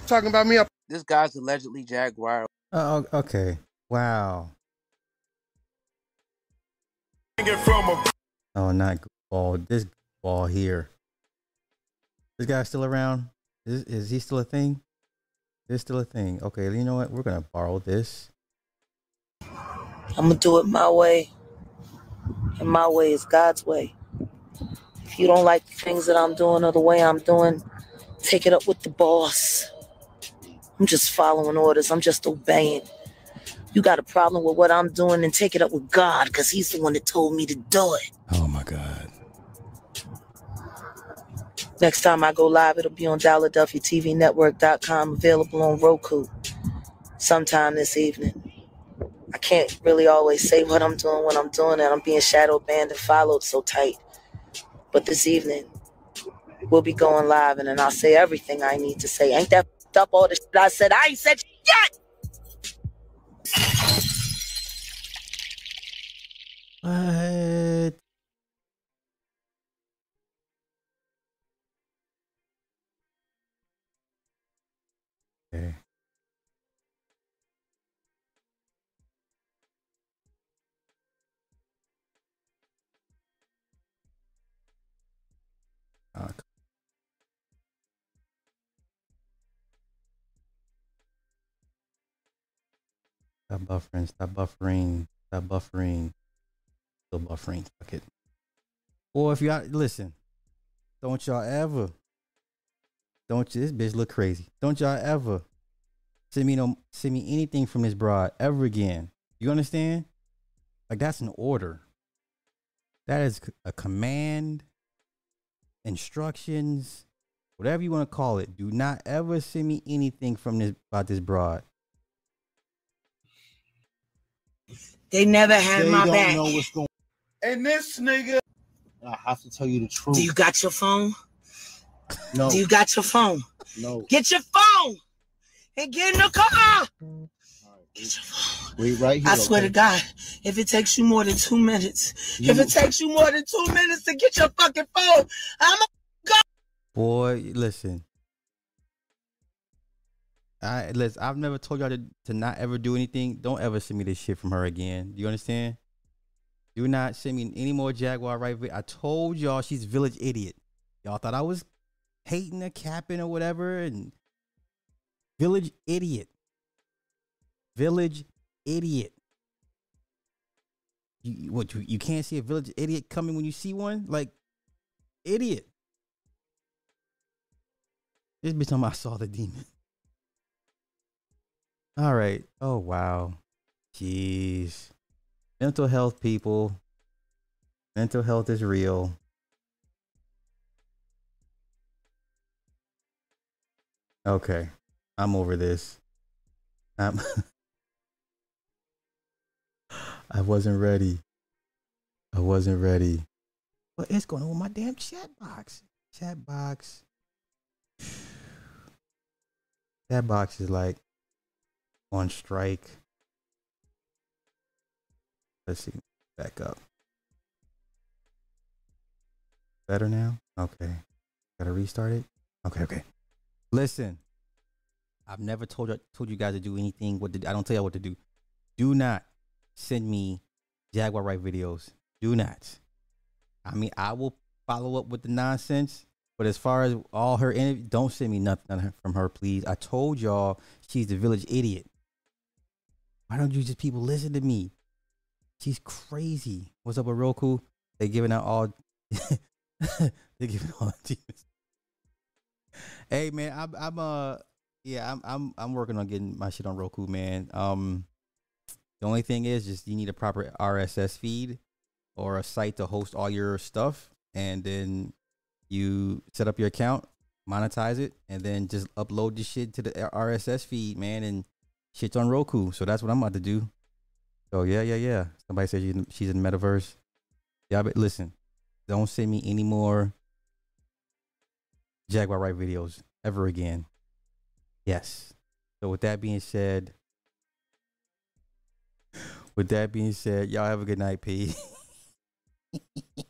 Talking about me up. This guy's allegedly Jaguar. Oh, okay. Wow. Oh, not ball. This ball here. This guy still around? Is is he still a thing? Is still a thing? Okay, you know what? We're gonna borrow this. I'm gonna do it my way. And my way is God's way. If you don't like the things that I'm doing or the way I'm doing, take it up with the boss. I'm just following orders. I'm just obeying. You got a problem with what I'm doing, and take it up with God, because He's the one that told me to do it. Oh my God. Next time I go live, it'll be on DalaDuffyTVNetwork.com, available on Roku sometime this evening. I can't really always say what I'm doing when I'm doing it. I'm being shadow banned and followed so tight. But this evening, we'll be going live and then I'll say everything I need to say. Ain't that up all the shit I said? I ain't said shit! What? Stop buffering. Stop buffering. Stop buffering. Still buffering. Fuck it. Or if y'all listen, don't y'all ever, don't you? This bitch look crazy. Don't y'all ever send me no send me anything from this broad ever again. You understand? Like that's an order. That is a command, instructions, whatever you want to call it. Do not ever send me anything from this about this broad. They never had They my don't back. know what's going And this nigga. I have to tell you the truth. Do you got your phone? No. Do you got your phone? No. Get your phone and get in the car. Wait right here. I swear okay? to God, if it takes you more than two minutes, You- if it takes you more than two minutes to get your fucking phone, I'm a Boy, listen. I listen. I've never told y'all to, to not ever do anything. Don't ever send me this shit from her again. Do you understand? Do not send me any more Jaguar Wright. I told y'all she's village idiot. Y'all thought I was hating or capping or whatever, and village idiot. Village idiot. You what? You, you can't see a village idiot coming when you see one? Like idiot. This bitch about I saw the demon. All right. Oh wow. Jeez. Mental health people. Mental health is real. Okay. I'm over this. I'm I wasn't ready. I wasn't ready. What is going on my damn chat box? Chat box. That box is like on strike. Let's see. Back up. Better now? Okay. Gotta restart it? Okay, okay. Listen. I've never told you told you guys to do anything. What to, I don't tell you what to do. Do not send me Jaguar Wright videos. Do not. I mean, I will follow up with the nonsense, but as far as all her don't send me nothing from her, please. I told y'all she's the village idiot. Why don't you just people listen to me? She's crazy. What's up with Roku? They giving out all. they giving all demons. Hey man, I'm I'm uh yeah I'm I'm I'm working on getting my shit on Roku, man. Um, the only thing is just you need a proper RSS feed or a site to host all your stuff, and then you set up your account, monetize it, and then just upload the shit to the RSS feed, man, and shit's on Roku. So that's what I'm about to do. So yeah, yeah, yeah. Somebody said she's in, she's in the metaverse. Yeah, but listen, don't send me any more Jaguar Wright videos ever again. Yes. So with that being said, with that being said, y'all have a good night, P.